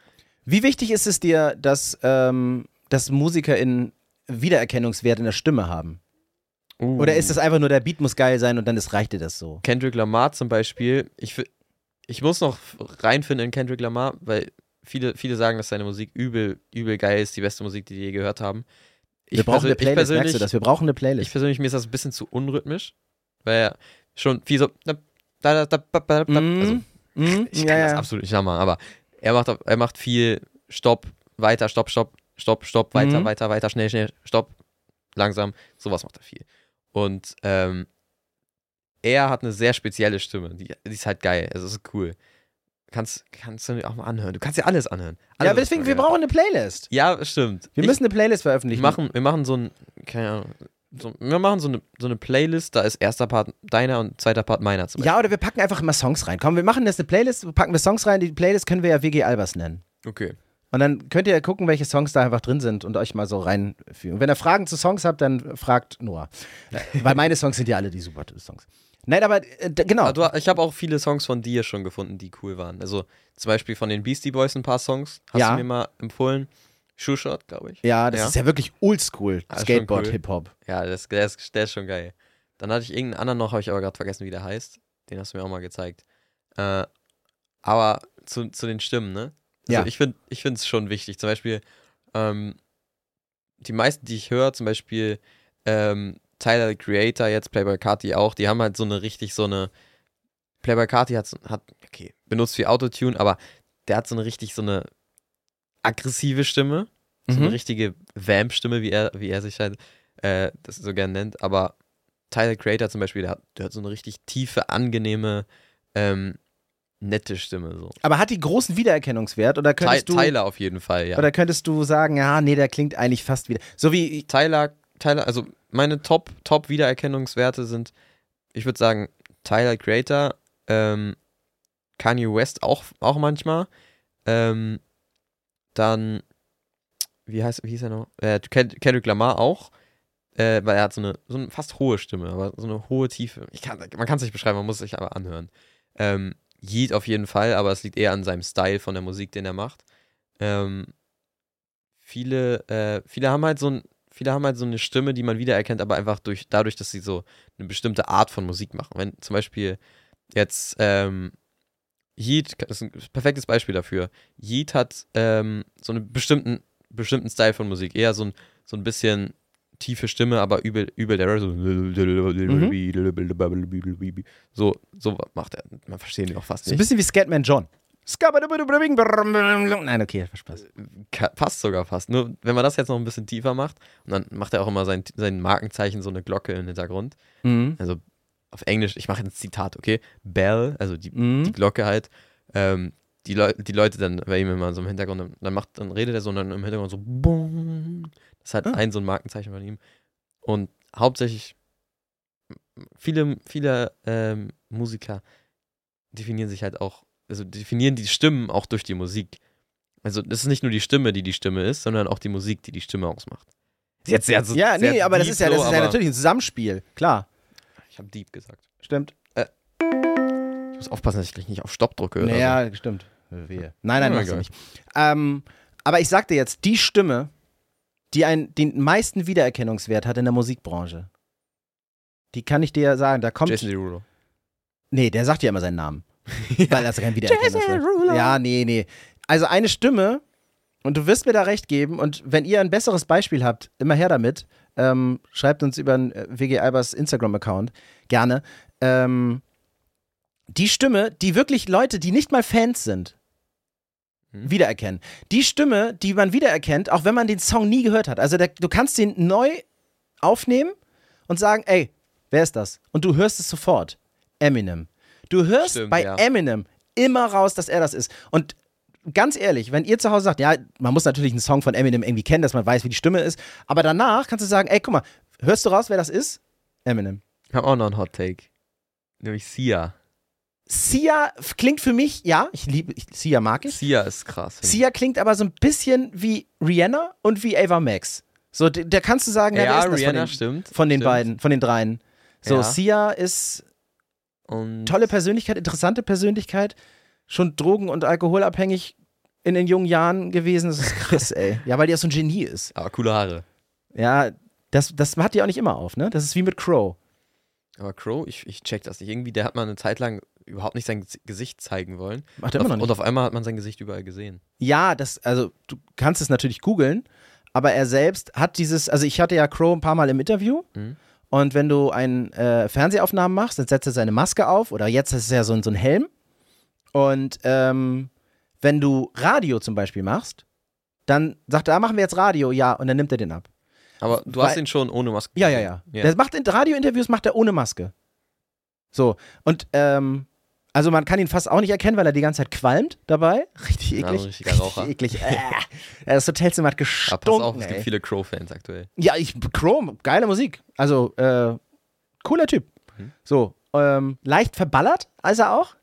Wie wichtig ist es dir, dass, ähm, dass MusikerInnen Wiedererkennungswert in der Stimme haben? Oder ist das einfach nur, der Beat muss geil sein und dann ist, reicht dir das so? Kendrick Lamar zum Beispiel, ich, ich muss noch reinfinden in Kendrick Lamar, weil viele, viele sagen, dass seine Musik übel, übel geil ist, die beste Musik, die die je gehört haben. Ich Wir brauchen eine ich Playlist, merkst persönlich, du das? Wir brauchen eine Playlist. Ich persönlich, mir ist das ein bisschen zu unrhythmisch, weil er schon viel so. Da, da, da, da, da, da, Mhm. also, Mhm, ich kann ja, das ja. absolut nicht nachmachen, aber er macht, er macht viel Stopp, weiter, Stopp, Stopp, Stopp, Stopp, weiter, Mhm. weiter, weiter, schnell, schnell, Stopp, langsam. Sowas macht er viel. Und ähm, er hat eine sehr spezielle Stimme. Die, die ist halt geil. Also es ist cool. Kannst, kannst du auch mal anhören. Du kannst dir alles anhören. Ja, Alles, was deswegen, man wir brauchen eine Playlist. Ja, stimmt. Wir Ich- müssen eine Playlist wir veröffentlichen. machen, wir machen so ein, keine Ahnung, so, wir machen so eine, so eine Playlist, da ist erster Part deiner und zweiter Part meiner zum Beispiel. Ja, oder wir packen einfach immer Songs rein. Komm, wir machen jetzt eine Playlist, packen wir Songs rein. Die Playlist können wir ja WG Albers nennen. Okay. Und dann könnt ihr gucken, welche Songs da einfach drin sind und euch mal so reinführen. Und wenn ihr Fragen zu Songs habt, dann fragt Noah. Weil meine Songs sind ja alle die super Songs. Nein, aber äh, genau. Du, ich habe auch viele Songs von dir schon gefunden, die cool waren. Also zum Beispiel von den Beastie Boys ein paar Songs. Hast Ja. du mir mal empfohlen? Shoe Shot, glaube ich. ja, das Ja. ist ja wirklich oldschool. Ah, ist schon Skateboard, cool. Ja, das, der, ist, der ist schon geil. Dann hatte ich irgendeinen anderen noch, habe ich aber gerade vergessen, wie der heißt. Den hast du mir auch mal gezeigt. Äh, aber zu, zu den Stimmen, ne? Also Ja. ich finde ich es schon wichtig. Zum Beispiel, ähm, die meisten, die ich höre, zum Beispiel ähm, Tyler the Creator, jetzt Playboy Carti auch, die haben halt so eine richtig so eine. Playboy Carti hat, hat, okay, benutzt viel Autotune, aber der hat so eine richtig so eine aggressive Stimme. So Mhm. eine richtige Vamp-Stimme, wie er, wie er sich halt äh, das so gern nennt. Aber Tyler Creator zum Beispiel, der hat, der hat so eine richtig tiefe, angenehme, ähm, nette Stimme. So. Aber hat die großen Wiedererkennungswert oder Ty könntest du Tyler auf jeden Fall, ja. oder könntest du sagen, ja, nee, der klingt eigentlich fast wieder. So wie Tyler, Tyler, also meine Top, Top Wiedererkennungswerte sind, ich würde sagen, Tyler Creator, ähm, Kanye West auch, auch manchmal, ähm, dann, wie heißt, wie hieß er noch? Äh, Kend- Kendrick Lamar auch, äh, weil er hat so eine, so eine fast hohe Stimme, aber so eine hohe Tiefe. Ich kann, man kann es nicht beschreiben, man muss es sich aber anhören. Ähm, Yeet auf jeden Fall, aber es liegt eher an seinem Style von der Musik, den er macht. Ähm, viele, äh, viele haben halt so ein, viele haben halt so eine Stimme, die man wiedererkennt, aber einfach durch, dadurch, dass sie so eine bestimmte Art von Musik machen. Wenn zum Beispiel jetzt ähm, Yeet, das ist ein perfektes Beispiel dafür. Yeet hat ähm, so einen bestimmten, bestimmten Style von Musik. Eher so ein, so ein bisschen tiefe Stimme, aber übel, übel der so, so, so macht er. Man versteht ihn auch fast So ein nicht. bisschen wie Scatman John. Nein, okay, Spaß. Ka- Passt sogar fast. Nur wenn man das jetzt noch ein bisschen tiefer macht, und dann macht er auch immer sein, sein Markenzeichen, so eine Glocke im Hintergrund. Mhm. Also auf Englisch, ich mache jetzt ein Zitat, okay? Bell, also die, Mhm. die Glocke halt. Ähm, die, Leu die Leute dann bei ihm immer so im Hintergrund, dann macht, dann redet er so und dann im Hintergrund so Bung. Das ist halt Ah. ein so ein Markenzeichen von ihm. Und hauptsächlich viele, viele ähm, Musiker definieren sich halt auch, also definieren die Stimmen auch durch die Musik. Also das ist nicht nur die Stimme, die die Stimme ist, sondern auch die Musik, die die Stimme ausmacht. Jetzt sehr, so- Ja, nee, aber das ist ja, das so, ist ja natürlich ein Zusammenspiel. Klar. Ich habe Deep gesagt. Stimmt. Ich muss aufpassen, dass ich gleich nicht auf Stopp drücke. oder Naja, stimmt. Wehe. Nein, nein, Ja, machst du egal. nicht. Ähm, aber ich sag dir jetzt, die Stimme, die ein, den meisten Wiedererkennungswert hat in der Musikbranche, die kann ich dir sagen, da so. kommt. Jason Derulo. Nee, der sagt ja immer seinen Namen. [laughs] Weil das kein Wiedererkennungswert Derulo. Ja, nee, nee. Also eine Stimme, und du wirst mir da recht geben, und wenn ihr ein besseres Beispiel habt, immer her damit. Ähm, schreibt uns über den äh, WG Albers Instagram-Account gerne. Ähm, die Stimme, die wirklich Leute, die nicht mal Fans sind, Hm. wiedererkennen. Die Stimme, die man wiedererkennt, auch wenn man den Song nie gehört hat. Also der, du kannst den neu aufnehmen und sagen, ey, wer ist das? Und du hörst es sofort. Eminem. Du hörst Stimmt, bei ja. Eminem immer raus, dass er das ist. Und ganz ehrlich, wenn ihr zu Hause sagt, ja, man muss natürlich einen Song von Eminem irgendwie kennen, dass man weiß, wie die Stimme ist, aber danach kannst du sagen, ey, guck mal, hörst du raus, wer das ist? Eminem. Ich habe auch noch einen Hot Take. Nämlich Sia. Sia klingt für mich, ja, ich liebe, ich, Sia mag ich. Sia ist krass. Sia klingt aber so ein bisschen wie Rihanna und wie Ava Max. So, da kannst du sagen, wer Ja, ist das Rihanna von den, stimmt. von den stimmt. beiden, von den dreien. So, Ja. Sia ist Und tolle Persönlichkeit, interessante Persönlichkeit, schon drogen- und alkoholabhängig in den jungen Jahren gewesen. Das ist krass, [laughs] ey. Ja, weil die ja so ein Genie ist. Aber coole Haare. Ja, das, das hat die auch nicht immer auf, ne? Das ist wie mit Crow. Aber Crow, ich, ich check das nicht. Irgendwie, der hat mal eine Zeit lang überhaupt nicht sein Gesi- Gesicht zeigen wollen. Macht er Und immer auf, noch nicht. und auf einmal hat man sein Gesicht überall gesehen. Ja, das, also du kannst es natürlich googeln, aber er selbst hat dieses, also ich hatte ja Crow ein paar Mal im Interview Mhm. Und wenn du ein äh, Fernsehaufnahmen machst, dann setzt er seine Maske auf oder jetzt ist es ja so, ein- so ein Helm und ähm, wenn du Radio zum Beispiel machst, dann sagt er, ah, machen wir jetzt Radio, ja, und dann nimmt er den ab. Aber du Weil- hast ihn schon ohne Maske. Ja, ja, ja. Ja. Der macht in Radiointerviews macht er ohne Maske. So und ähm, also man kann ihn fast auch nicht erkennen, weil er die ganze Zeit qualmt dabei. Richtig Ja, eklig. so ein richtiger Raucher. eklig. Äh. Ja, das Hotelzimmer hat Aber gestunken. pass auf, es gibt ey. viele Crow-Fans aktuell. Ja, ich Chrome, geile Musik. Also äh, cooler Typ. Mhm. So ähm, leicht verballert, als er auch.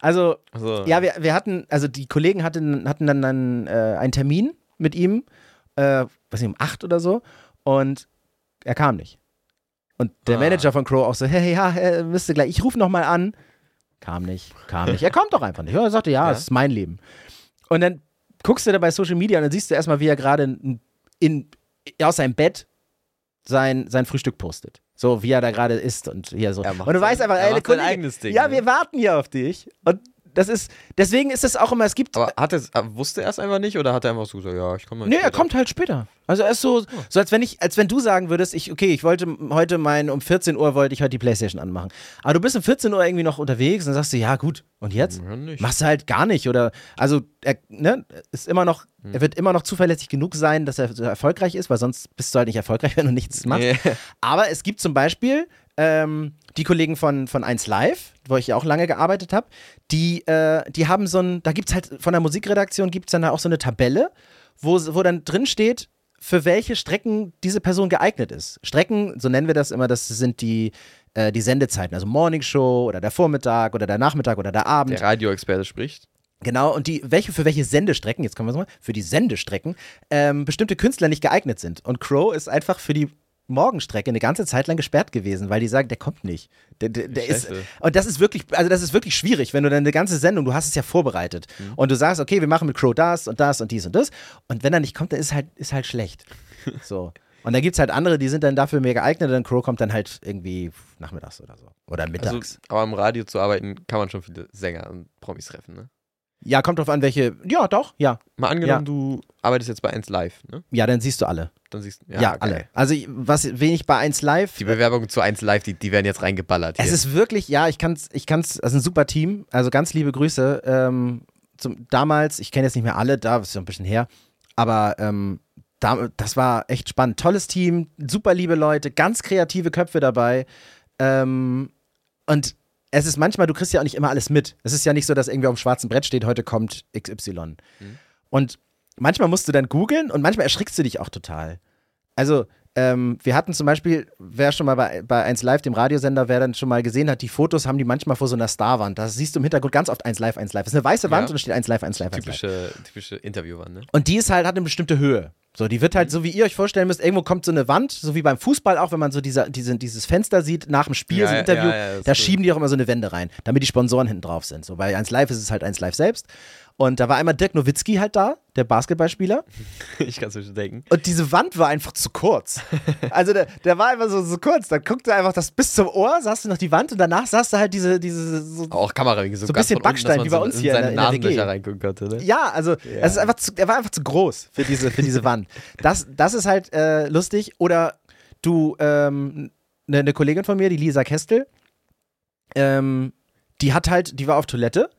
Also Also, ja, wir, wir hatten, also die Kollegen hatten, hatten dann einen, äh, einen Termin mit ihm, äh, weiß nicht, um acht oder so, und er kam nicht. Und der Ah. Manager von Crow auch so, hey, ja, müsste gleich, ich rufe nochmal an. Kam nicht, kam nicht. Er kommt doch einfach nicht. Er sagte, ja, Ja. es ist mein Leben. Und dann guckst du da bei Social Media und dann siehst du erstmal, wie er gerade in, in, aus seinem Bett sein, sein Frühstück postet. So, wie er da gerade ist und hier so. Er Und du weißt einfach, er ey, Kollege, eigenes Ding, ja, ne? wir warten hier auf dich. Und das ist, deswegen ist es auch immer, es gibt. Aber hat er, wusste er es einfach nicht oder hat er einfach so gesagt, ja, ich komme Nee, er kommt halt später. Also er ist so, so als wenn ich, als wenn du sagen würdest, ich, okay, ich wollte heute mein, um 14 Uhr wollte ich heute die Playstation anmachen. Aber du bist um 14 Uhr irgendwie noch unterwegs und dann sagst du, ja gut, und jetzt? Ja. Machst du halt gar nicht. Oder also er ne, ist immer noch, Hm. er wird immer noch zuverlässig genug sein, dass er so erfolgreich ist, weil sonst bist du halt nicht erfolgreich, [laughs] wenn du nichts machst. Nee. Aber es gibt zum Beispiel ähm, die Kollegen von, von 1 Live, wo ich ja auch lange gearbeitet habe, die, äh, die haben so ein, da gibt es halt von der Musikredaktion gibt es dann auch so eine Tabelle, wo, wo dann drin steht, für welche Strecken diese Person geeignet ist. Strecken, so nennen wir das immer, das sind die, äh, die Sendezeiten, also Morning Show oder der Vormittag oder der Nachmittag oder der Abend. Der Radioexperte spricht. Genau, und die, welche, für welche Sendestrecken, jetzt kommen wir so mal, für die Sendestrecken, ähm, bestimmte Künstler nicht geeignet sind. Und Crow ist einfach für die Morgenstrecke eine ganze Zeit lang gesperrt gewesen, weil die sagen, der kommt nicht. Der, der, der ist, und das ist wirklich, also das ist wirklich schwierig, wenn du dann eine ganze Sendung, du hast es ja vorbereitet Mhm. und du sagst, okay, wir machen mit Crow das und das und dies und das. Und wenn er nicht kommt, dann ist halt, ist halt schlecht. [laughs] So. Und da gibt es halt andere, die sind dann dafür mehr geeignet. Und Crow kommt dann halt irgendwie nachmittags oder so. Oder mittags. Also, aber im Radio zu arbeiten, kann man schon viele Sänger und Promis treffen, ne? Ja, kommt drauf an, welche. Ja, doch, ja. Mal angenommen, du arbeitest jetzt bei 1 Live, ne? Ja, dann siehst du alle. Dann siehst du, Ja, ja, alle. Also, was wenig bei 1 Live. Die Bewerbungen zu 1 Live, die, die werden jetzt reingeballert. Es hier. ist wirklich, ja, ich kann's, ich kann's, also ein super Team, also ganz liebe Grüße. Ähm, zum, damals, ich kenne jetzt nicht mehr alle, da ist ja ein bisschen her, aber ähm, da, das war echt spannend. Tolles Team, super liebe Leute, ganz kreative Köpfe dabei. Ähm, und es ist manchmal, du kriegst ja auch nicht immer alles mit. Es ist ja nicht so, dass irgendwie auf dem schwarzen Brett steht, heute kommt XY. Und manchmal musst du dann googeln und manchmal erschrickst du dich auch total. Also, ähm, wir hatten zum Beispiel, wer schon mal bei, bei 1 Live, dem Radiosender, wer dann schon mal gesehen hat, die Fotos haben die manchmal vor so einer Starwand. Da siehst du im Hintergrund ganz oft 1 Live, 1 Live. Das ist eine weiße Wand Ja. und da steht 1 Live, 1 Live, 1 Live. typische, typische Interviewwand, ne? Und die ist halt, hat eine bestimmte Höhe. So, die wird halt, so wie ihr euch vorstellen müsst, irgendwo kommt so eine Wand, so wie beim Fußball auch, wenn man so dieser, diese, dieses Fenster sieht nach dem Spiel, Ja, so ein Interview, ja, das da schieben die auch immer so eine Wände rein, damit die Sponsoren hinten drauf sind. So, bei 1 Live ist es halt 1 Live selbst. Und da war einmal Dirk Nowitzki halt da, der Basketballspieler. [laughs] Ich kann es mir schon denken. Und diese Wand war einfach zu kurz. Also der, der war einfach so, so kurz. Da guckte einfach das bis zum Ohr, sahst du noch die Wand und danach sahst du halt diese, diese so, Auch Kamerawinkel, so, So ein bisschen unten, Backstein, wie bei uns hier in in der WG. Reingucken konnte, ne? Ja, also es ist einfach zu, er war einfach zu groß für diese, für diese Wand. Das, das ist halt äh, lustig. Oder du, ähm, eine, eine Kollegin von mir, die Lisa Kestel, ähm, die hat halt, die war auf Toilette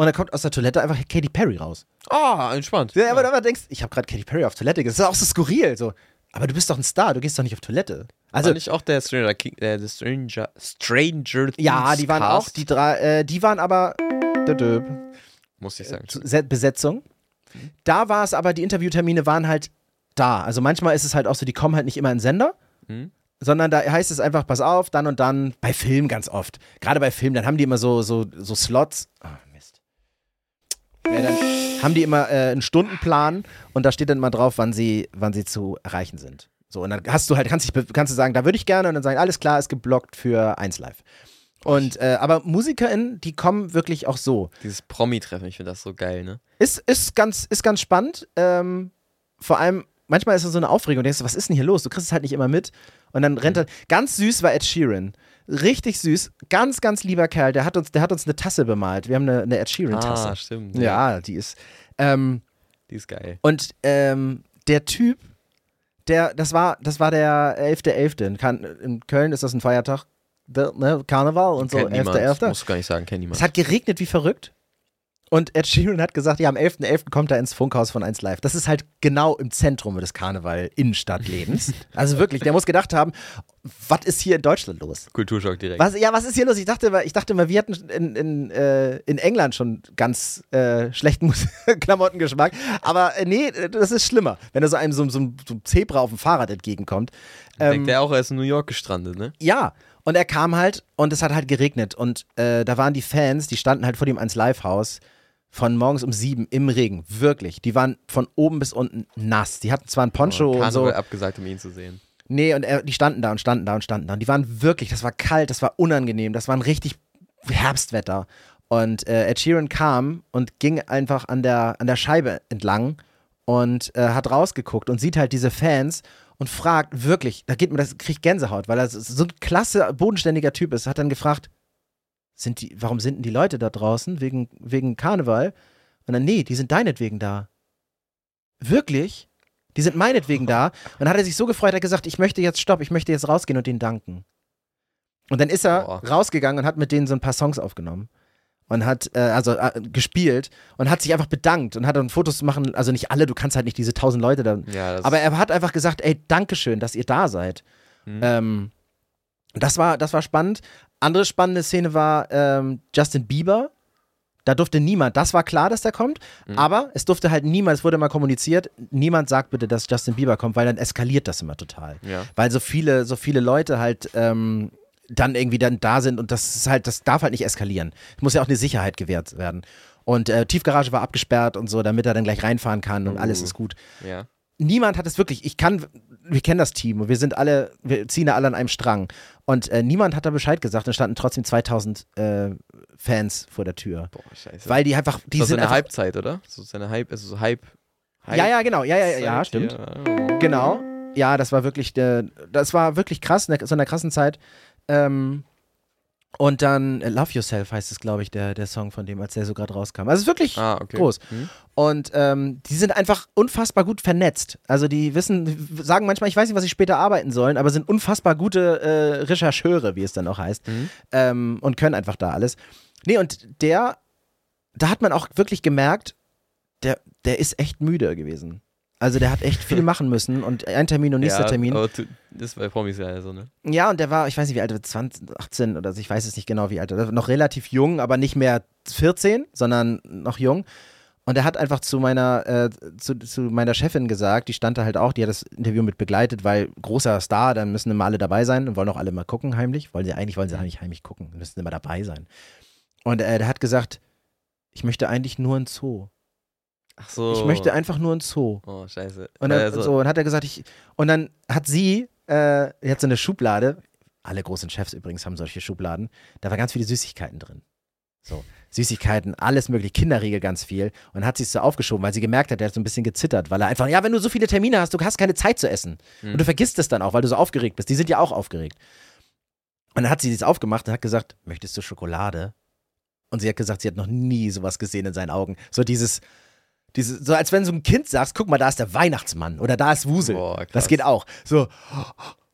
und dann kommt aus der Toilette einfach Katy Perry raus. Ah, entspannt. Ja, aber du aber denkst, ich habe gerade Katy Perry auf Toilette gesehen. Das ist auch so skurril. So. Aber du bist doch ein Star, du gehst doch nicht auf Toilette. Also Also, nicht auch der Stranger King, äh, der Stranger, Stranger Things ja, die waren Cast, auch, die drei, äh, die waren aber muss ich sagen. Se- Besetzung. Da war es aber, die Interviewtermine waren halt da. Also manchmal ist es halt auch so, die kommen halt nicht immer in den Sender, Mhm. sondern da heißt es einfach, pass auf, dann und dann, bei Film ganz oft. Gerade bei Film, dann haben die immer so, so, so Slots. Mist. Ja, dann haben die immer äh, einen Stundenplan und da steht dann immer drauf, wann sie, wann sie zu erreichen sind. So, und dann hast du halt, kannst, dich, kannst du sagen, da würde ich gerne und dann sagen, alles klar, ist geblockt für 1 Live. Und, äh, aber MusikerInnen, die kommen wirklich auch so. Dieses Promi-Treffen, ich finde das so geil, ne? Ist, ist, ganz, ist ganz spannend. Ähm, vor allem, manchmal ist es so eine Aufregung. Du denkst, was ist denn hier los? Du kriegst es halt nicht immer mit. Und dann rennt er. Ganz süß war Ed Sheeran. Richtig süß. Ganz, ganz lieber Kerl. Der hat uns, der hat uns eine Tasse bemalt. Wir haben eine, eine Ed Sheeran-Tasse. Ah, stimmt. ja, die ist. Ähm, Die ist geil. und ähm, der Typ, der, das war, das war der 11.11. In, Köln ist das ein Feiertag. Der, ne, Karneval und so, Kennt niemand. 11.11. Musst du gar nicht sagen, kennt niemand. Es hat geregnet wie verrückt. Und Ed Sheeran hat gesagt, ja, am 11.11. kommt er ins Funkhaus von 1 Live. Das ist halt genau im Zentrum des Karneval-Innenstadtlebens. also wirklich, der muss gedacht haben, was ist hier in Deutschland los? Kulturschock direkt. Was, ja, was ist hier los? Ich dachte immer, ich dachte immer wir hatten in, in, äh, in England schon ganz äh, schlechten [laughs] Klamottengeschmack. Aber äh, nee, das ist schlimmer, wenn da so einem so, so, ein- so ein Zebra auf dem Fahrrad entgegenkommt. Ähm, Denkt er auch, er ist in New York gestrandet, ne? ja, und er kam halt und es hat halt geregnet. Und äh, da waren die Fans, die standen halt vor dem 1 Live-Haus von morgens um sieben im Regen. Wirklich. Die waren von oben bis unten nass. Die hatten zwar ein Poncho und so. Abgesagt, um ihn zu sehen. Nee, und er, die standen da und standen da und standen da. Und die waren wirklich, das war kalt, das war unangenehm, das war ein richtig Herbstwetter. Und äh, Ed Sheeran kam und ging einfach an der, an der Scheibe entlang und äh, hat rausgeguckt und sieht halt diese Fans und fragt wirklich, da geht mir das, kriegt Gänsehaut, weil er so ein klasse, bodenständiger Typ ist, hat dann gefragt, sind die, warum sind denn die Leute da draußen? Wegen, wegen Karneval? Und dann, nee, die sind deinetwegen da. Wirklich? Die sind meinetwegen da. [laughs] Und dann hat er sich so gefreut, er hat gesagt, ich möchte jetzt stopp, ich möchte jetzt rausgehen und denen danken. Und dann ist er Boah. rausgegangen und hat mit denen so ein paar Songs aufgenommen. Und hat, äh, also äh, gespielt und hat sich einfach bedankt und hat dann Fotos machen, also nicht alle, du kannst halt nicht diese tausend Leute da. Ja, Aber er hat einfach gesagt, ey, Dankeschön, dass ihr da seid. Mhm. Ähm, das, war, das war spannend. Andere spannende Szene war ähm, Justin Bieber. Da durfte niemand, das war klar, dass der kommt, Mhm. aber es durfte halt niemand, es wurde mal kommuniziert, niemand sagt bitte, dass Justin Bieber kommt, weil dann eskaliert das immer total. ja. Weil so viele, so viele Leute halt ähm, dann irgendwie dann da sind und das ist halt, das darf halt nicht eskalieren. Es muss ja auch eine Sicherheit gewährt werden. Und äh, Tiefgarage war abgesperrt und so, damit er dann gleich reinfahren kann und alles Uh. ist gut ja. niemand hat es wirklich, ich kann, wir kennen das Team und wir sind alle, wir ziehen da alle an einem Strang. Und äh, niemand hat da Bescheid gesagt und standen trotzdem 2000 äh, Fans vor der Tür. Boah, scheiße. Weil die einfach, die das ist sind eine einfach, Halbzeit, oder? So seine Hype, also so Hype. Hype Ja, ja, genau, ja, ja, ja, Zeit ja, stimmt. Genau. ja, das war wirklich, äh, das war wirklich krass, in so einer krassen Zeit. Ähm, und dann äh, Love Yourself heißt es, glaube ich, der, der Song von dem, als der so gerade rauskam. Also es ist wirklich Ah, okay. groß. Hm? Und ähm, die sind einfach unfassbar gut vernetzt. Also die wissen, sagen manchmal, ich weiß nicht, was sie später arbeiten sollen, aber sind unfassbar gute äh, Rechercheure, wie es dann auch heißt. Mhm. Ähm, und können einfach da alles. Nee, und der, da hat man auch wirklich gemerkt, der, der ist echt müde gewesen. Also der hat echt viel [laughs] machen müssen und ein Termin und nächster ja, Termin. Aber das bei Promis ja so, ne? Ja, und der war, ich weiß nicht, wie alt er war, 20, 18 oder so, ich weiß es nicht genau, wie alt er war. Noch relativ jung, aber nicht mehr 14, sondern noch jung. Und er hat einfach zu meiner, äh, zu, zu meiner Chefin gesagt, die stand da halt auch, die hat das Interview mit begleitet, weil großer Star, dann müssen immer alle dabei sein und wollen auch alle mal gucken, heimlich. Wollen sie, eigentlich wollen sie nicht heimlich gucken, müssen immer dabei sein. Und äh, der hat gesagt, ich möchte eigentlich nur ein Zoo. Ach so. Ich möchte einfach nur ein Zoo. Oh, scheiße. Und dann, Also, so, und hat er gesagt, ich, und dann hat sie, äh, hat so eine Schublade, alle großen Chefs übrigens haben solche Schubladen, da war ganz viele Süßigkeiten drin. So, Süßigkeiten, alles mögliche, Kinderriegel ganz viel. Und dann hat sie es so aufgeschoben, weil sie gemerkt hat, der hat so ein bisschen gezittert, weil er einfach, ja, wenn du so viele Termine hast, du hast keine Zeit zu essen. Hm. Und du vergisst es dann auch, weil du so aufgeregt bist. Die sind ja auch aufgeregt. Und dann hat sie das aufgemacht und hat gesagt, möchtest du Schokolade? Und sie hat gesagt, sie hat noch nie sowas gesehen in seinen Augen. So dieses, diese, so als wenn so ein Kind sagst, guck mal, da ist der Weihnachtsmann oder da ist Wusel. Boah, das geht auch. So.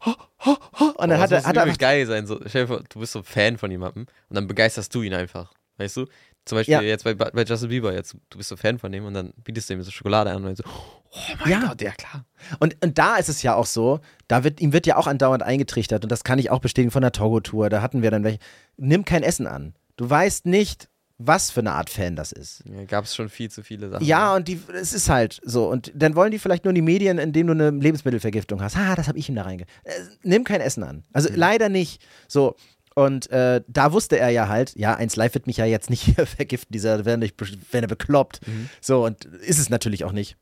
Und dann Boah, hat das er, hat einfach, geil sein. So, stell dir vor, du bist so Fan von jemandem und dann begeisterst du ihn einfach. Weißt du? Zum Beispiel Ja. jetzt bei, bei Justin Bieber, jetzt, du bist so Fan von dem und dann bietest du ihm so Schokolade an und dann so, oh mein Ja. Gott, ja klar. Und, und da ist es ja auch so, da wird, ihm wird ja auch andauernd eingetrichtert und das kann ich auch bestätigen von der Togo-Tour, da hatten wir dann welche. Nimm kein Essen an. Du weißt nicht, was für eine Art Fan das ist. Ja, Gab es schon viel zu viele Sachen. Ja, und die, es ist halt so. Und dann wollen die vielleicht nur die Medien, indem du eine Lebensmittelvergiftung hast. Ah, das habe ich ihm da reinge. Äh, nimm kein Essen an. Also leider nicht. So. Und äh, da wusste er ja halt, ja, 1 Live wird mich ja jetzt nicht [laughs] vergiften, dieser wäre nicht, wenn er bekloppt. Mhm. So, und ist es natürlich auch nicht.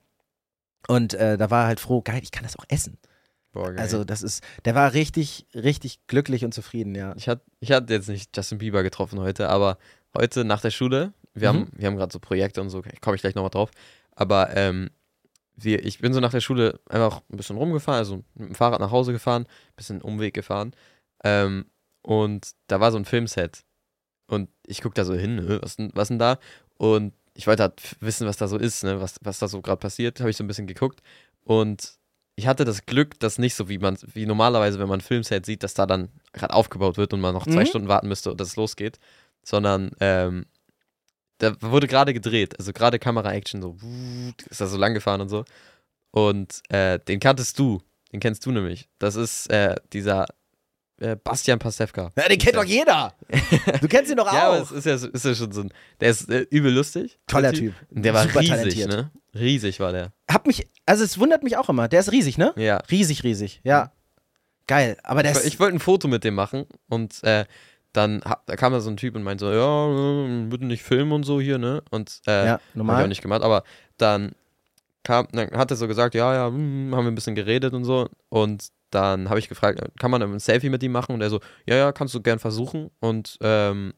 Und äh, da war er halt froh, geil, ich kann das auch essen. Boah, geil. Also, das ist, der war richtig, richtig glücklich und zufrieden, ja. ich hatte ich hatte jetzt nicht Justin Bieber getroffen heute, aber heute nach der Schule, wir Mhm. haben, wir haben gerade so Projekte und so, komme ich gleich nochmal drauf. Aber ähm, wir, ich bin so nach der Schule einfach ein bisschen rumgefahren, also mit dem Fahrrad nach Hause gefahren, ein bisschen Umweg gefahren. Ähm, und da war so ein Filmset. Und ich gucke da so hin, ne, was, denn- was denn da? Und ich wollte halt wissen, was da so ist, ne, was, was da so gerade passiert. Habe ich so ein bisschen geguckt. Und ich hatte das Glück, dass nicht so wie man, wie normalerweise, wenn man ein Filmset sieht, dass da dann gerade aufgebaut wird und man noch zwei Mhm. Stunden warten müsste, dass es losgeht. Sondern ähm, da wurde gerade gedreht, also gerade Kamera-Action, so ist da so lang gefahren und so. Und äh, den kanntest du, den kennst du nämlich. Das ist äh, dieser äh, Bastian Pastewka. Ja, den kennt doch jeder. Du kennst ihn doch [laughs] Ja, aber auch. es ist ja, ist ja schon so ein. Der ist äh, übel lustig. Toller Typ. Und der war Super riesig, talentiert. ne? Riesig war der. Hab mich, also es wundert mich auch immer. Der ist riesig, ne? Ja. Riesig, riesig. Ja. Geil. Aber der Ich, ist. ich wollte ein Foto mit dem machen und äh, dann da kam da so ein Typ und meinte so, ja, äh, bitte nicht filmen und so hier, ne? Und äh, ja, Hab ich auch normal. nicht gemacht, aber dann kam, dann hat er so gesagt, ja, ja, hm, haben wir ein bisschen geredet und so. Und dann habe ich gefragt, kann man ein Selfie mit ihm machen? Und er so, ja, ja, kannst du gern versuchen. Und ähm,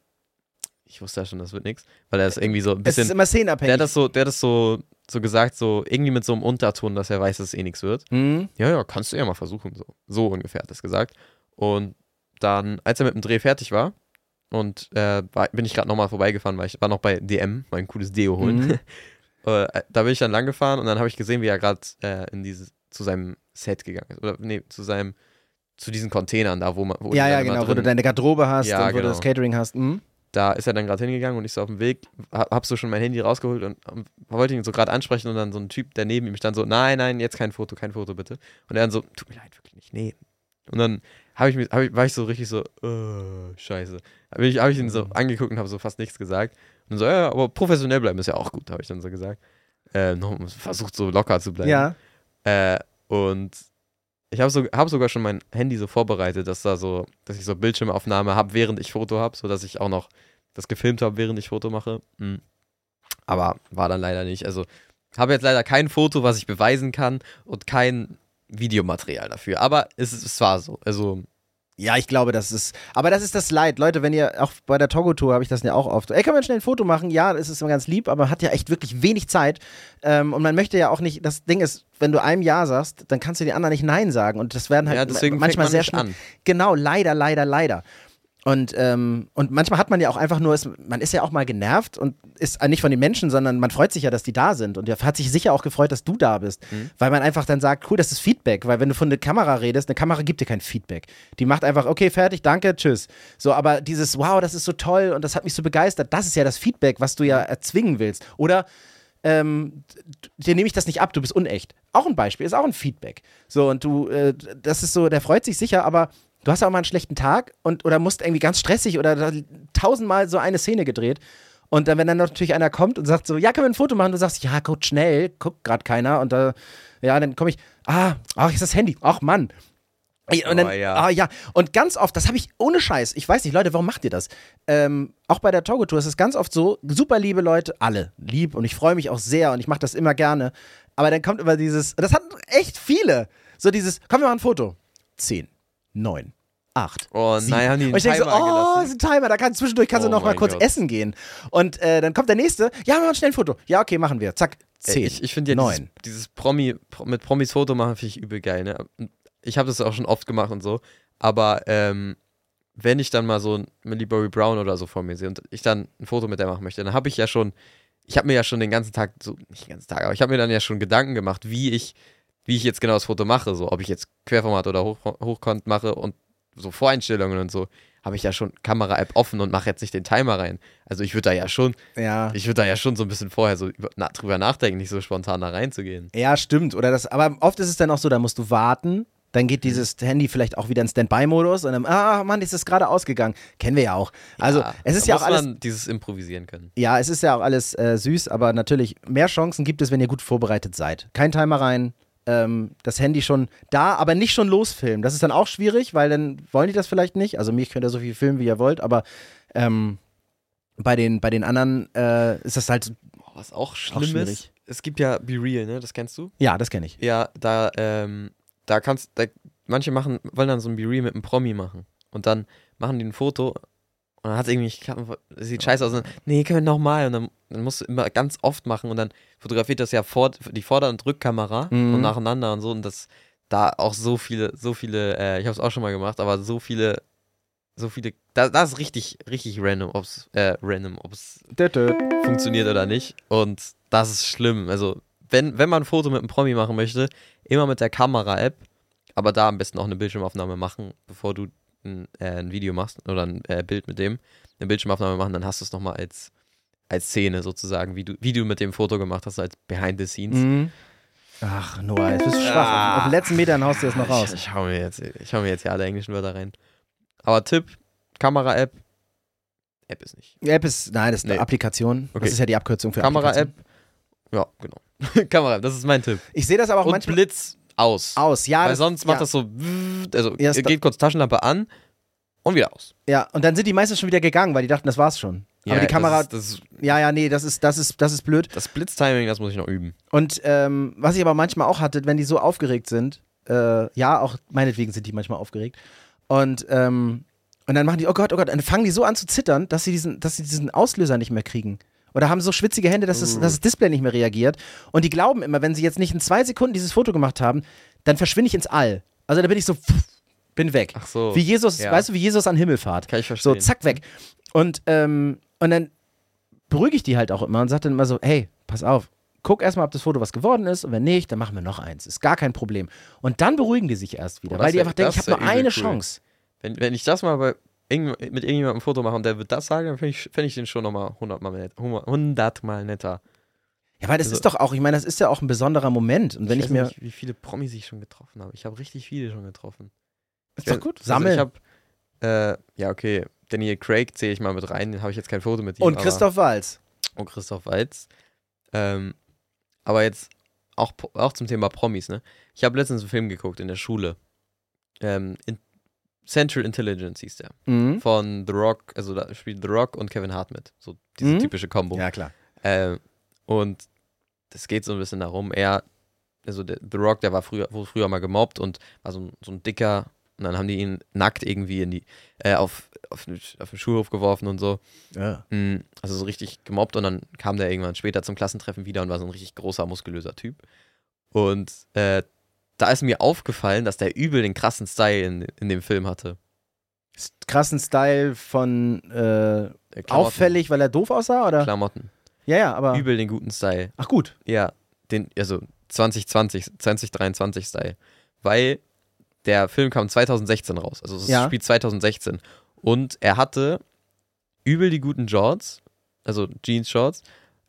ich wusste ja schon, das wird nichts, weil er ist irgendwie so ein Es ist bisschen, immer der szenenabhängig. hat das so, der hat das so, so gesagt, so irgendwie mit so einem Unterton, dass er weiß, dass es eh nichts wird. Mhm. Ja, ja, kannst du ja mal versuchen, so, so ungefähr hat er es gesagt. Und dann, als er mit dem Dreh fertig war, und äh, war, bin ich gerade nochmal vorbeigefahren, weil ich war noch bei DM, mein cooles Deo holen. Mhm. [laughs] Äh, da bin ich dann lang gefahren und dann habe ich gesehen, wie er gerade äh, in dieses zu seinem Set gegangen ist. Oder nee, zu seinem, zu diesen Containern da, wo man. Wo Ja, ja, genau. Wo du drin- deine Garderobe hast Ja, und wo du genau. das Catering hast. Mhm. Da ist er dann gerade hingegangen und ich so auf dem Weg, hab, hab so schon mein Handy rausgeholt und ähm, wollte ihn so gerade ansprechen und dann so ein Typ, der neben ihm stand, so, nein, nein, jetzt kein Foto, kein Foto bitte. Und er dann so, tut mir leid, wirklich nicht, nee. Und dann hab ich mich, hab ich, war ich so richtig so, äh, scheiße. Habe ich, hab ich ihn so Mhm. angeguckt und habe so fast nichts gesagt. Und dann so, ja, aber professionell bleiben ist ja auch gut, habe ich dann so gesagt. Äh, noch, versucht so locker zu bleiben. Ja. Äh, und ich habe so, hab sogar schon mein Handy so vorbereitet, dass da so, dass ich so Bildschirmaufnahme habe, während ich Foto habe, sodass ich auch noch das gefilmt habe, während ich Foto mache. Hm. Aber war dann leider nicht. Also habe jetzt leider kein Foto, was ich beweisen kann und kein Videomaterial dafür. Aber es, es war so. Also Ja, ich glaube, das ist. Aber das ist das Leid. Leute, wenn ihr auch bei der Togo-Tour habe ich das ja auch oft. Ey, kann man schnell ein Foto machen? Ja, das ist immer ganz lieb, aber man hat ja echt wirklich wenig Zeit. Ähm, und man möchte ja auch nicht. Das Ding ist, wenn du einem Ja sagst, dann kannst du den anderen nicht Nein sagen. Und das werden halt Ja, manchmal man sehr schnell. an. Genau, leider, leider, leider. Und, ähm, und manchmal hat man ja auch einfach nur, ist, man ist ja auch mal genervt und ist nicht von den Menschen, sondern man freut sich ja, dass die da sind. Und er hat sich sicher auch gefreut, dass du da bist. Mhm. Weil man einfach dann sagt, cool, das ist Feedback. Weil wenn du von der Kamera redest, eine Kamera gibt dir kein Feedback. Die macht einfach, okay, fertig, danke, tschüss. So, aber dieses, wow, das ist so toll und das hat mich so begeistert, das ist ja das Feedback, was du ja erzwingen willst. Oder ähm, dir nehme ich das nicht ab, du bist unecht. Auch ein Beispiel, ist auch ein Feedback. So, und du, äh, das ist so, der freut sich sicher, aber du hast auch mal einen schlechten Tag und oder musst irgendwie ganz stressig oder tausendmal so eine Szene gedreht. Und dann, wenn dann natürlich einer kommt und sagt so, ja, können wir ein Foto machen? Du sagst, ja, guck schnell, guckt gerade keiner. Und da, ja, dann komme ich, ah, ach, ist das Handy. Ach, Mann. Und dann, Oh, ja. ah ja, und ganz oft, das habe ich ohne Scheiß, ich weiß nicht, Leute, warum macht ihr das? Ähm, auch bei der Togo-Tour ist es ganz oft so, super liebe Leute, alle lieb und ich freue mich auch sehr und ich mache das immer gerne. Aber dann kommt immer dieses, das hatten echt viele, so dieses, komm, wir machen ein Foto. Zehn, neun, acht. Oh sieben. nein, haben die einen und ich denke so, oh, gelassen? ist ein Timer, da kann zwischendurch kannst du Oh noch mal kurz Gott. essen gehen. Und äh, dann kommt der nächste, ja, wir machen schnell ein Foto. Ja, okay, machen wir. Zack, zehn, Ich, ich finde ja dieses, neun. dieses Promi, Pro- mit Promis Foto machen, finde ich übel geil. Ne? Ich habe das auch schon oft gemacht und so. Aber ähm, wenn ich dann mal so Millie Bobby Brown oder so vor mir sehe und ich dann ein Foto mit der machen möchte, dann habe ich ja schon, ich habe mir ja schon den ganzen Tag, so nicht den ganzen Tag, aber ich habe mir dann ja schon Gedanken gemacht, wie ich, wie ich jetzt genau das Foto mache. So, ob ich jetzt Querformat oder Hoch, Hochkant mache und so Voreinstellungen und so, habe ich ja schon Kamera-App offen und mache jetzt nicht den Timer rein. Also ich würde da ja schon, Ja. ich würde da ja schon so ein bisschen vorher so na, drüber nachdenken, nicht so spontan da reinzugehen. Ja, stimmt. Oder das, aber oft ist es dann auch so, da musst du warten. Dann geht dieses Handy vielleicht auch wieder in Standby-Modus und dann, ah, Mann, ist es gerade ausgegangen. Kennen wir ja auch. Also, Ja, es ist ja auch muss alles. man dieses Improvisieren können. Ja, es ist ja auch alles äh, süß, aber natürlich mehr Chancen gibt es, wenn ihr gut vorbereitet seid. Kein Timer rein, ähm, das Handy schon da, aber nicht schon losfilmen. Das ist dann auch schwierig, weil dann wollen die das vielleicht nicht. Also mich könnt ihr so viel filmen, wie ihr wollt, aber ähm, bei, den, bei den anderen äh, ist das halt, was auch Auch schlimm ist, schwierig. es gibt ja Be Real, ne? Das kennst du? ja, das kenne ich. Ja, da, ähm, da kannst, da, manche machen, wollen dann so ein Be Real mit einem Promi machen. Und dann machen die ein Foto und dann hat es irgendwie geklappt, es sieht scheiße aus. Und dann, nee, können wir nochmal. Und dann, dann musst du immer ganz oft machen und dann fotografiert das ja vor, die Vorder- und Rückkamera Mhm. und nacheinander und so. Und das, da auch so viele, so viele, äh, ich habe es auch schon mal gemacht, aber so viele, so viele, da, das ist richtig, richtig random, ob's, äh, random, ob's funktioniert oder nicht. Und das ist schlimm. Also, wenn, wenn man ein Foto mit einem Promi machen möchte, immer mit der Kamera-App, aber da am besten auch eine Bildschirmaufnahme machen, bevor du ein, äh, ein Video machst oder ein äh, Bild mit dem, eine Bildschirmaufnahme machen, dann hast du es nochmal als, als Szene sozusagen, wie du, wie du mit dem Foto gemacht hast, als Behind the Scenes. Mhm. Ach, Noah, jetzt bist du schwach. Ah. Auf, auf den letzten Metern haust du das noch raus. Ich, ich, hau mir jetzt, ich hau mir jetzt hier alle englischen Wörter rein. Aber Tipp, Kamera-App, App ist nicht. App ist, nein, das ist eine Nee. Applikation. Das Okay. ist ja die Abkürzung für Kamera-App, Applikation. ja, genau. [laughs] Kamera-App, das ist mein Tipp. Ich sehe das aber auch Und manchmal Blitz aus. aus. Ja, Weil sonst ja, macht das so, also Ja, geht kurz Taschenlampe an und wieder aus. Ja, und dann sind die meistens schon wieder gegangen, weil die dachten, das war's schon. aber die Kamera, Das, ist, das, ja, ja, nee, das ist, das ist, das ist blöd. das Blitztiming, das muss ich noch üben. Und ähm, was ich aber manchmal auch hatte, wenn die so aufgeregt sind, äh, ja, auch meinetwegen sind die manchmal aufgeregt. Und, ähm, und dann machen die, oh Gott, oh Gott, dann fangen die so an zu zittern, dass sie diesen, dass sie diesen Auslöser nicht mehr kriegen. Oder haben so schwitzige Hände, dass, das, dass das Display nicht mehr reagiert. Und die glauben immer, wenn sie jetzt nicht in zwei Sekunden dieses Foto gemacht haben, dann verschwinde ich ins All. Also da bin ich so, pff, [laughs] bin weg. Ach so. Wie Jesus, Ja. weißt du, wie Jesus an Himmelfahrt. Kann ich So, verstehen. zack, weg. Und, ähm, und dann beruhige ich die halt auch immer und sage dann immer so, hey, pass auf, guck erstmal, ob das Foto was geworden ist und wenn nicht, dann machen wir noch eins. Ist gar kein Problem. Und dann beruhigen die sich erst wieder, Oh, weil die einfach denken, ich habe nur eine cool. Chance. Wenn, wenn ich das mal bei irgend, mit irgendjemandem ein Foto mache und der wird das sagen, dann finde ich, fänd ich den schon nochmal 100 Mal, net, 100 Mal netter. Ja, weil das Also- ist doch auch, ich meine, das ist ja auch ein besonderer Moment. Und wenn ich, weiß mir. nicht, wie viele Promis ich schon getroffen habe. Ich habe richtig viele schon getroffen. Ist doch gut. Also Sammel. ich habe, äh, ja, okay, Daniel Craig zähle ich mal mit rein, den habe ich jetzt kein Foto mit ihm. und Christoph Walz. und Christoph Waltz. Ähm, aber jetzt auch, auch zum Thema Promis, ne? Ich habe letztens einen Film geguckt in der Schule. Ähm, in Central Intelligence hieß der. Mhm. Von The Rock, also da spielt The Rock und Kevin Hart mit. So diese Mhm. typische Kombo. Ja, klar. Ähm, und das geht so ein bisschen darum, er, also der, The Rock, der war früher, wurde früher mal gemobbt und war so ein, so ein dicker, Und dann haben die ihn nackt irgendwie in die, äh, auf, auf, auf den Schulhof geworfen und so. Ja. Mm, Also so richtig gemobbt und dann kam der irgendwann später zum Klassentreffen wieder und war so ein richtig großer, muskulöser Typ. Und äh, da ist mir aufgefallen, dass der übel den krassen Style in, in dem Film hatte. Krassen Style von äh, Äh, auffällig, weil er doof aussah, oder? Klamotten. Ja, ja, aber. Übel den guten Style. Ach gut. Ja, den, also 2020, 2023 Style. Weil der Film kam 2016 raus. Also es Ja. spielt 2016. Und er hatte übel die guten Shorts, also Jeans-Shorts.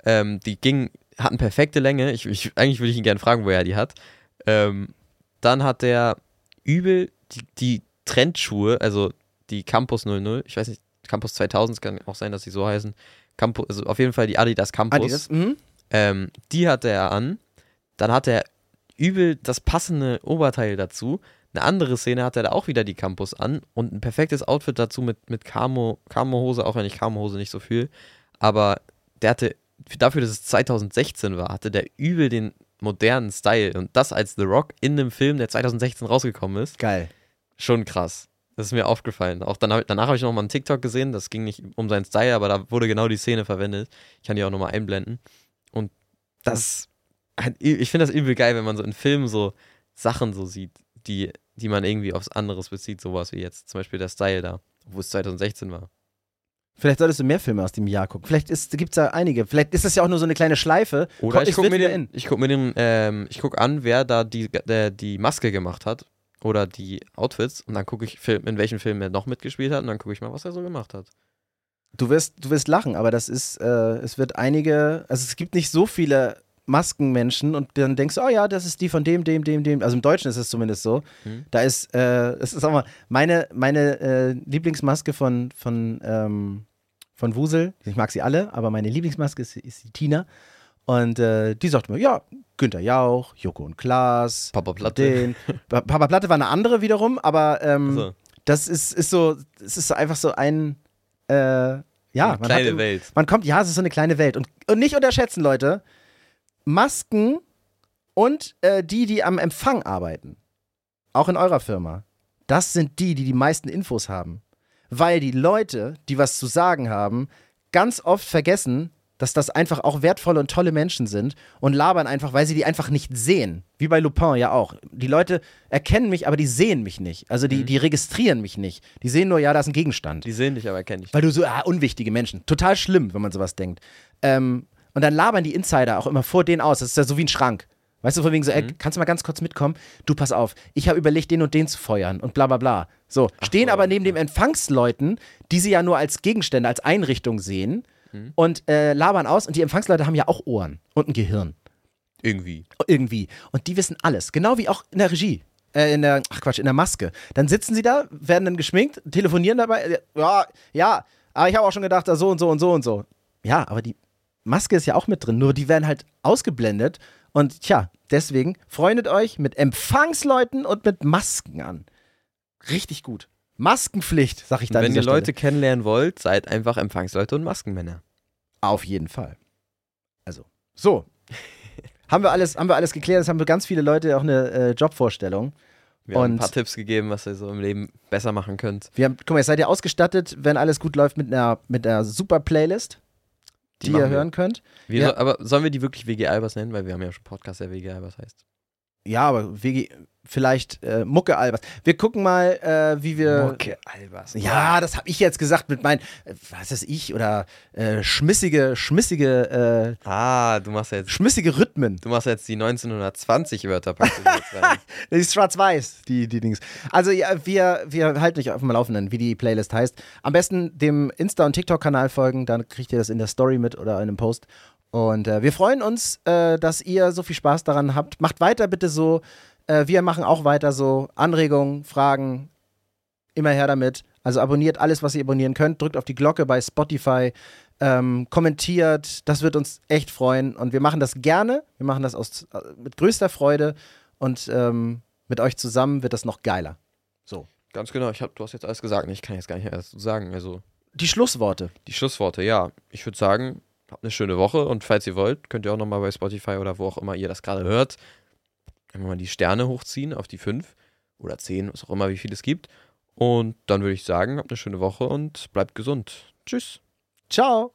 Ähm, die gingen, hatten perfekte Länge. Ich, ich, eigentlich würde ich ihn gerne fragen, woher er die hat. Ähm, dann hat er übel die, die Trendschuhe, also die Campus 00, ich weiß nicht, Campus 2000, es kann auch sein, dass sie so heißen. Campus, also auf jeden Fall die Adidas Campus. Adidas. Mhm. Ähm, die hatte er an. Dann hat er übel das passende Oberteil dazu. Eine andere Szene hat er da auch wieder die Campus an und ein perfektes Outfit dazu mit, mit Camo, Camo-Hose, auch wenn ich Camo-Hose nicht so fühle. Aber der hatte, dafür, dass es 2016 war, hatte der übel den modernen Style. Und das als The Rock in einem Film, der 2016 rausgekommen ist, Geil. schon krass. Das ist mir aufgefallen. Auch hab- danach habe ich noch mal einen TikTok gesehen, das ging nicht um seinen Style, aber da wurde genau die Szene verwendet. Ich kann die auch nochmal einblenden. Und das, hat- ich finde das übel geil, wenn man so in Filmen so Sachen so sieht, die, die man irgendwie aufs anderes bezieht, sowas wie jetzt zum Beispiel der Style da, wo es 2016 war. Vielleicht solltest du mehr Filme aus dem Jahr gucken. Vielleicht gibt es da einige. Vielleicht ist das ja auch nur so eine kleine Schleife. Oder ich es gucke mir, den, ich guck mir den, ähm, ich guck an, wer da die, der, die Maske gemacht hat oder die Outfits und dann gucke ich, Film, in welchen Filmen er noch mitgespielt hat und dann gucke ich mal, was er so gemacht hat. Du wirst, du wirst lachen, aber das ist, äh, es wird einige, also es gibt nicht so viele Maskenmenschen und dann denkst du, oh ja, das ist die von dem, dem, dem, dem. Also im Deutschen ist es zumindest so. Hm. Da ist, äh, es ist auch mal, meine, meine äh, Lieblingsmaske von, von, ähm, von Wusel, ich mag sie alle, aber meine Lieblingsmaske ist, ist die Tina. Und äh, die sagt mir, ja, Günther Jauch, Joko und Klaas, Papa Platte. den. Pa- Papa Platte war eine andere wiederum, aber ähm, So, das ist, ist so, es ist einfach so ein, äh, ja, eine man, hat kleine im- Welt. man kommt, ja, es ist so eine kleine Welt. Und, und nicht unterschätzen, Leute, Masken und äh, die, die am Empfang arbeiten, auch in eurer Firma, das sind die, die die meisten Infos haben. Weil die Leute, die was zu sagen haben, ganz oft vergessen, dass das einfach auch wertvolle und tolle Menschen sind und labern einfach, weil sie die einfach nicht sehen. Wie bei Lupin ja auch. Die Leute erkennen mich, aber die sehen mich nicht. Also die, die registrieren mich nicht. Die sehen nur, ja, da ist ein Gegenstand. Die sehen dich, aber kenne ich. Weil du so, ah, unwichtige Menschen. Total schlimm, wenn man sowas denkt. Ähm, und dann labern die Insider auch immer vor denen aus. Das ist ja so wie ein Schrank. Weißt du, von wegen so, ey, Mhm. kannst du mal ganz kurz mitkommen? Du, pass auf, ich habe überlegt, den und den zu feuern und bla bla bla. So, stehen so, aber neben dem Empfangsleuten, die sie ja nur als Gegenstände, als Einrichtung sehen Mhm. und äh, labern aus. Und die Empfangsleute haben ja auch Ohren und ein Gehirn. Irgendwie. Irgendwie. Und die wissen alles. Genau wie auch in der Regie. Äh, in der, ach Quatsch, in der Maske. Dann sitzen sie da, werden dann geschminkt, telefonieren dabei. äh, Ja, ja, aber ich habe auch schon gedacht, da so und so und so und so. Ja, aber die Maske ist ja auch mit drin, nur die werden halt ausgeblendet. Und tja, deswegen freundet euch mit Empfangsleuten und mit Masken an. Richtig gut. Maskenpflicht, sag ich Und dann. wenn ihr Leute kennenlernen wollt, seid einfach Empfangsleute und Maskenmänner. Auf jeden Fall. Also, so. [laughs] haben, wir alles, haben wir alles geklärt? Jetzt haben wir ganz viele Leute auch eine äh, Jobvorstellung. Wir haben ein Und- paar Tipps gegeben, was ihr so im Leben besser machen könnt. Wir haben, guck mal, jetzt seid ihr ausgestattet, wenn alles gut läuft, mit einer, mit einer super Playlist, die, machen ihr wir. hören könnt. Wie Ja. so, aber sollen wir die wirklich WG Albers nennen? Weil wir haben ja schon einen Podcast, der WG Albers heißt. Ja, aber WG, vielleicht äh, Mucke Albers. Wir gucken mal, äh, wie wir. Albers. Ja, das habe ich jetzt gesagt mit meinen, äh, was ist ich, oder äh, schmissige, schmissige, äh, Ah, du machst jetzt, schmissige Rhythmen. du machst jetzt die 1920 Wörter packst du jetzt rein. Die ist schwarz-weiß, die, die Dings. Also ja, wir, wir halten euch auf dem Laufenden, wie die Playlist heißt. Am besten dem Insta- und TikTok-Kanal folgen, dann kriegt ihr das in der Story mit oder in einem Post. Und äh, wir freuen uns, dass ihr so viel Spaß daran habt. Macht weiter bitte so. Äh, wir machen auch weiter so. Anregungen, Fragen, immer her damit. Also abonniert alles, was ihr abonnieren könnt. Drückt auf die Glocke bei Spotify. Ähm, kommentiert. Das wird uns echt freuen. Und wir machen das gerne. Wir machen das aus, äh, mit größter Freude. Und ähm, mit euch zusammen wird das noch geiler. So. Ganz genau, ich hab, du hast jetzt alles gesagt. Ich kann jetzt gar nicht mehr alles sagen. Also, Die Schlussworte. die Schlussworte, ja. Ich würde sagen, habt eine schöne Woche und falls ihr wollt, könnt ihr auch nochmal bei Spotify oder wo auch immer ihr das gerade hört, einfach mal die Sterne hochziehen auf die 5 oder zehn, was auch immer, wie viel es gibt. Und dann würde ich sagen, habt eine schöne Woche und bleibt gesund. Tschüss. Ciao.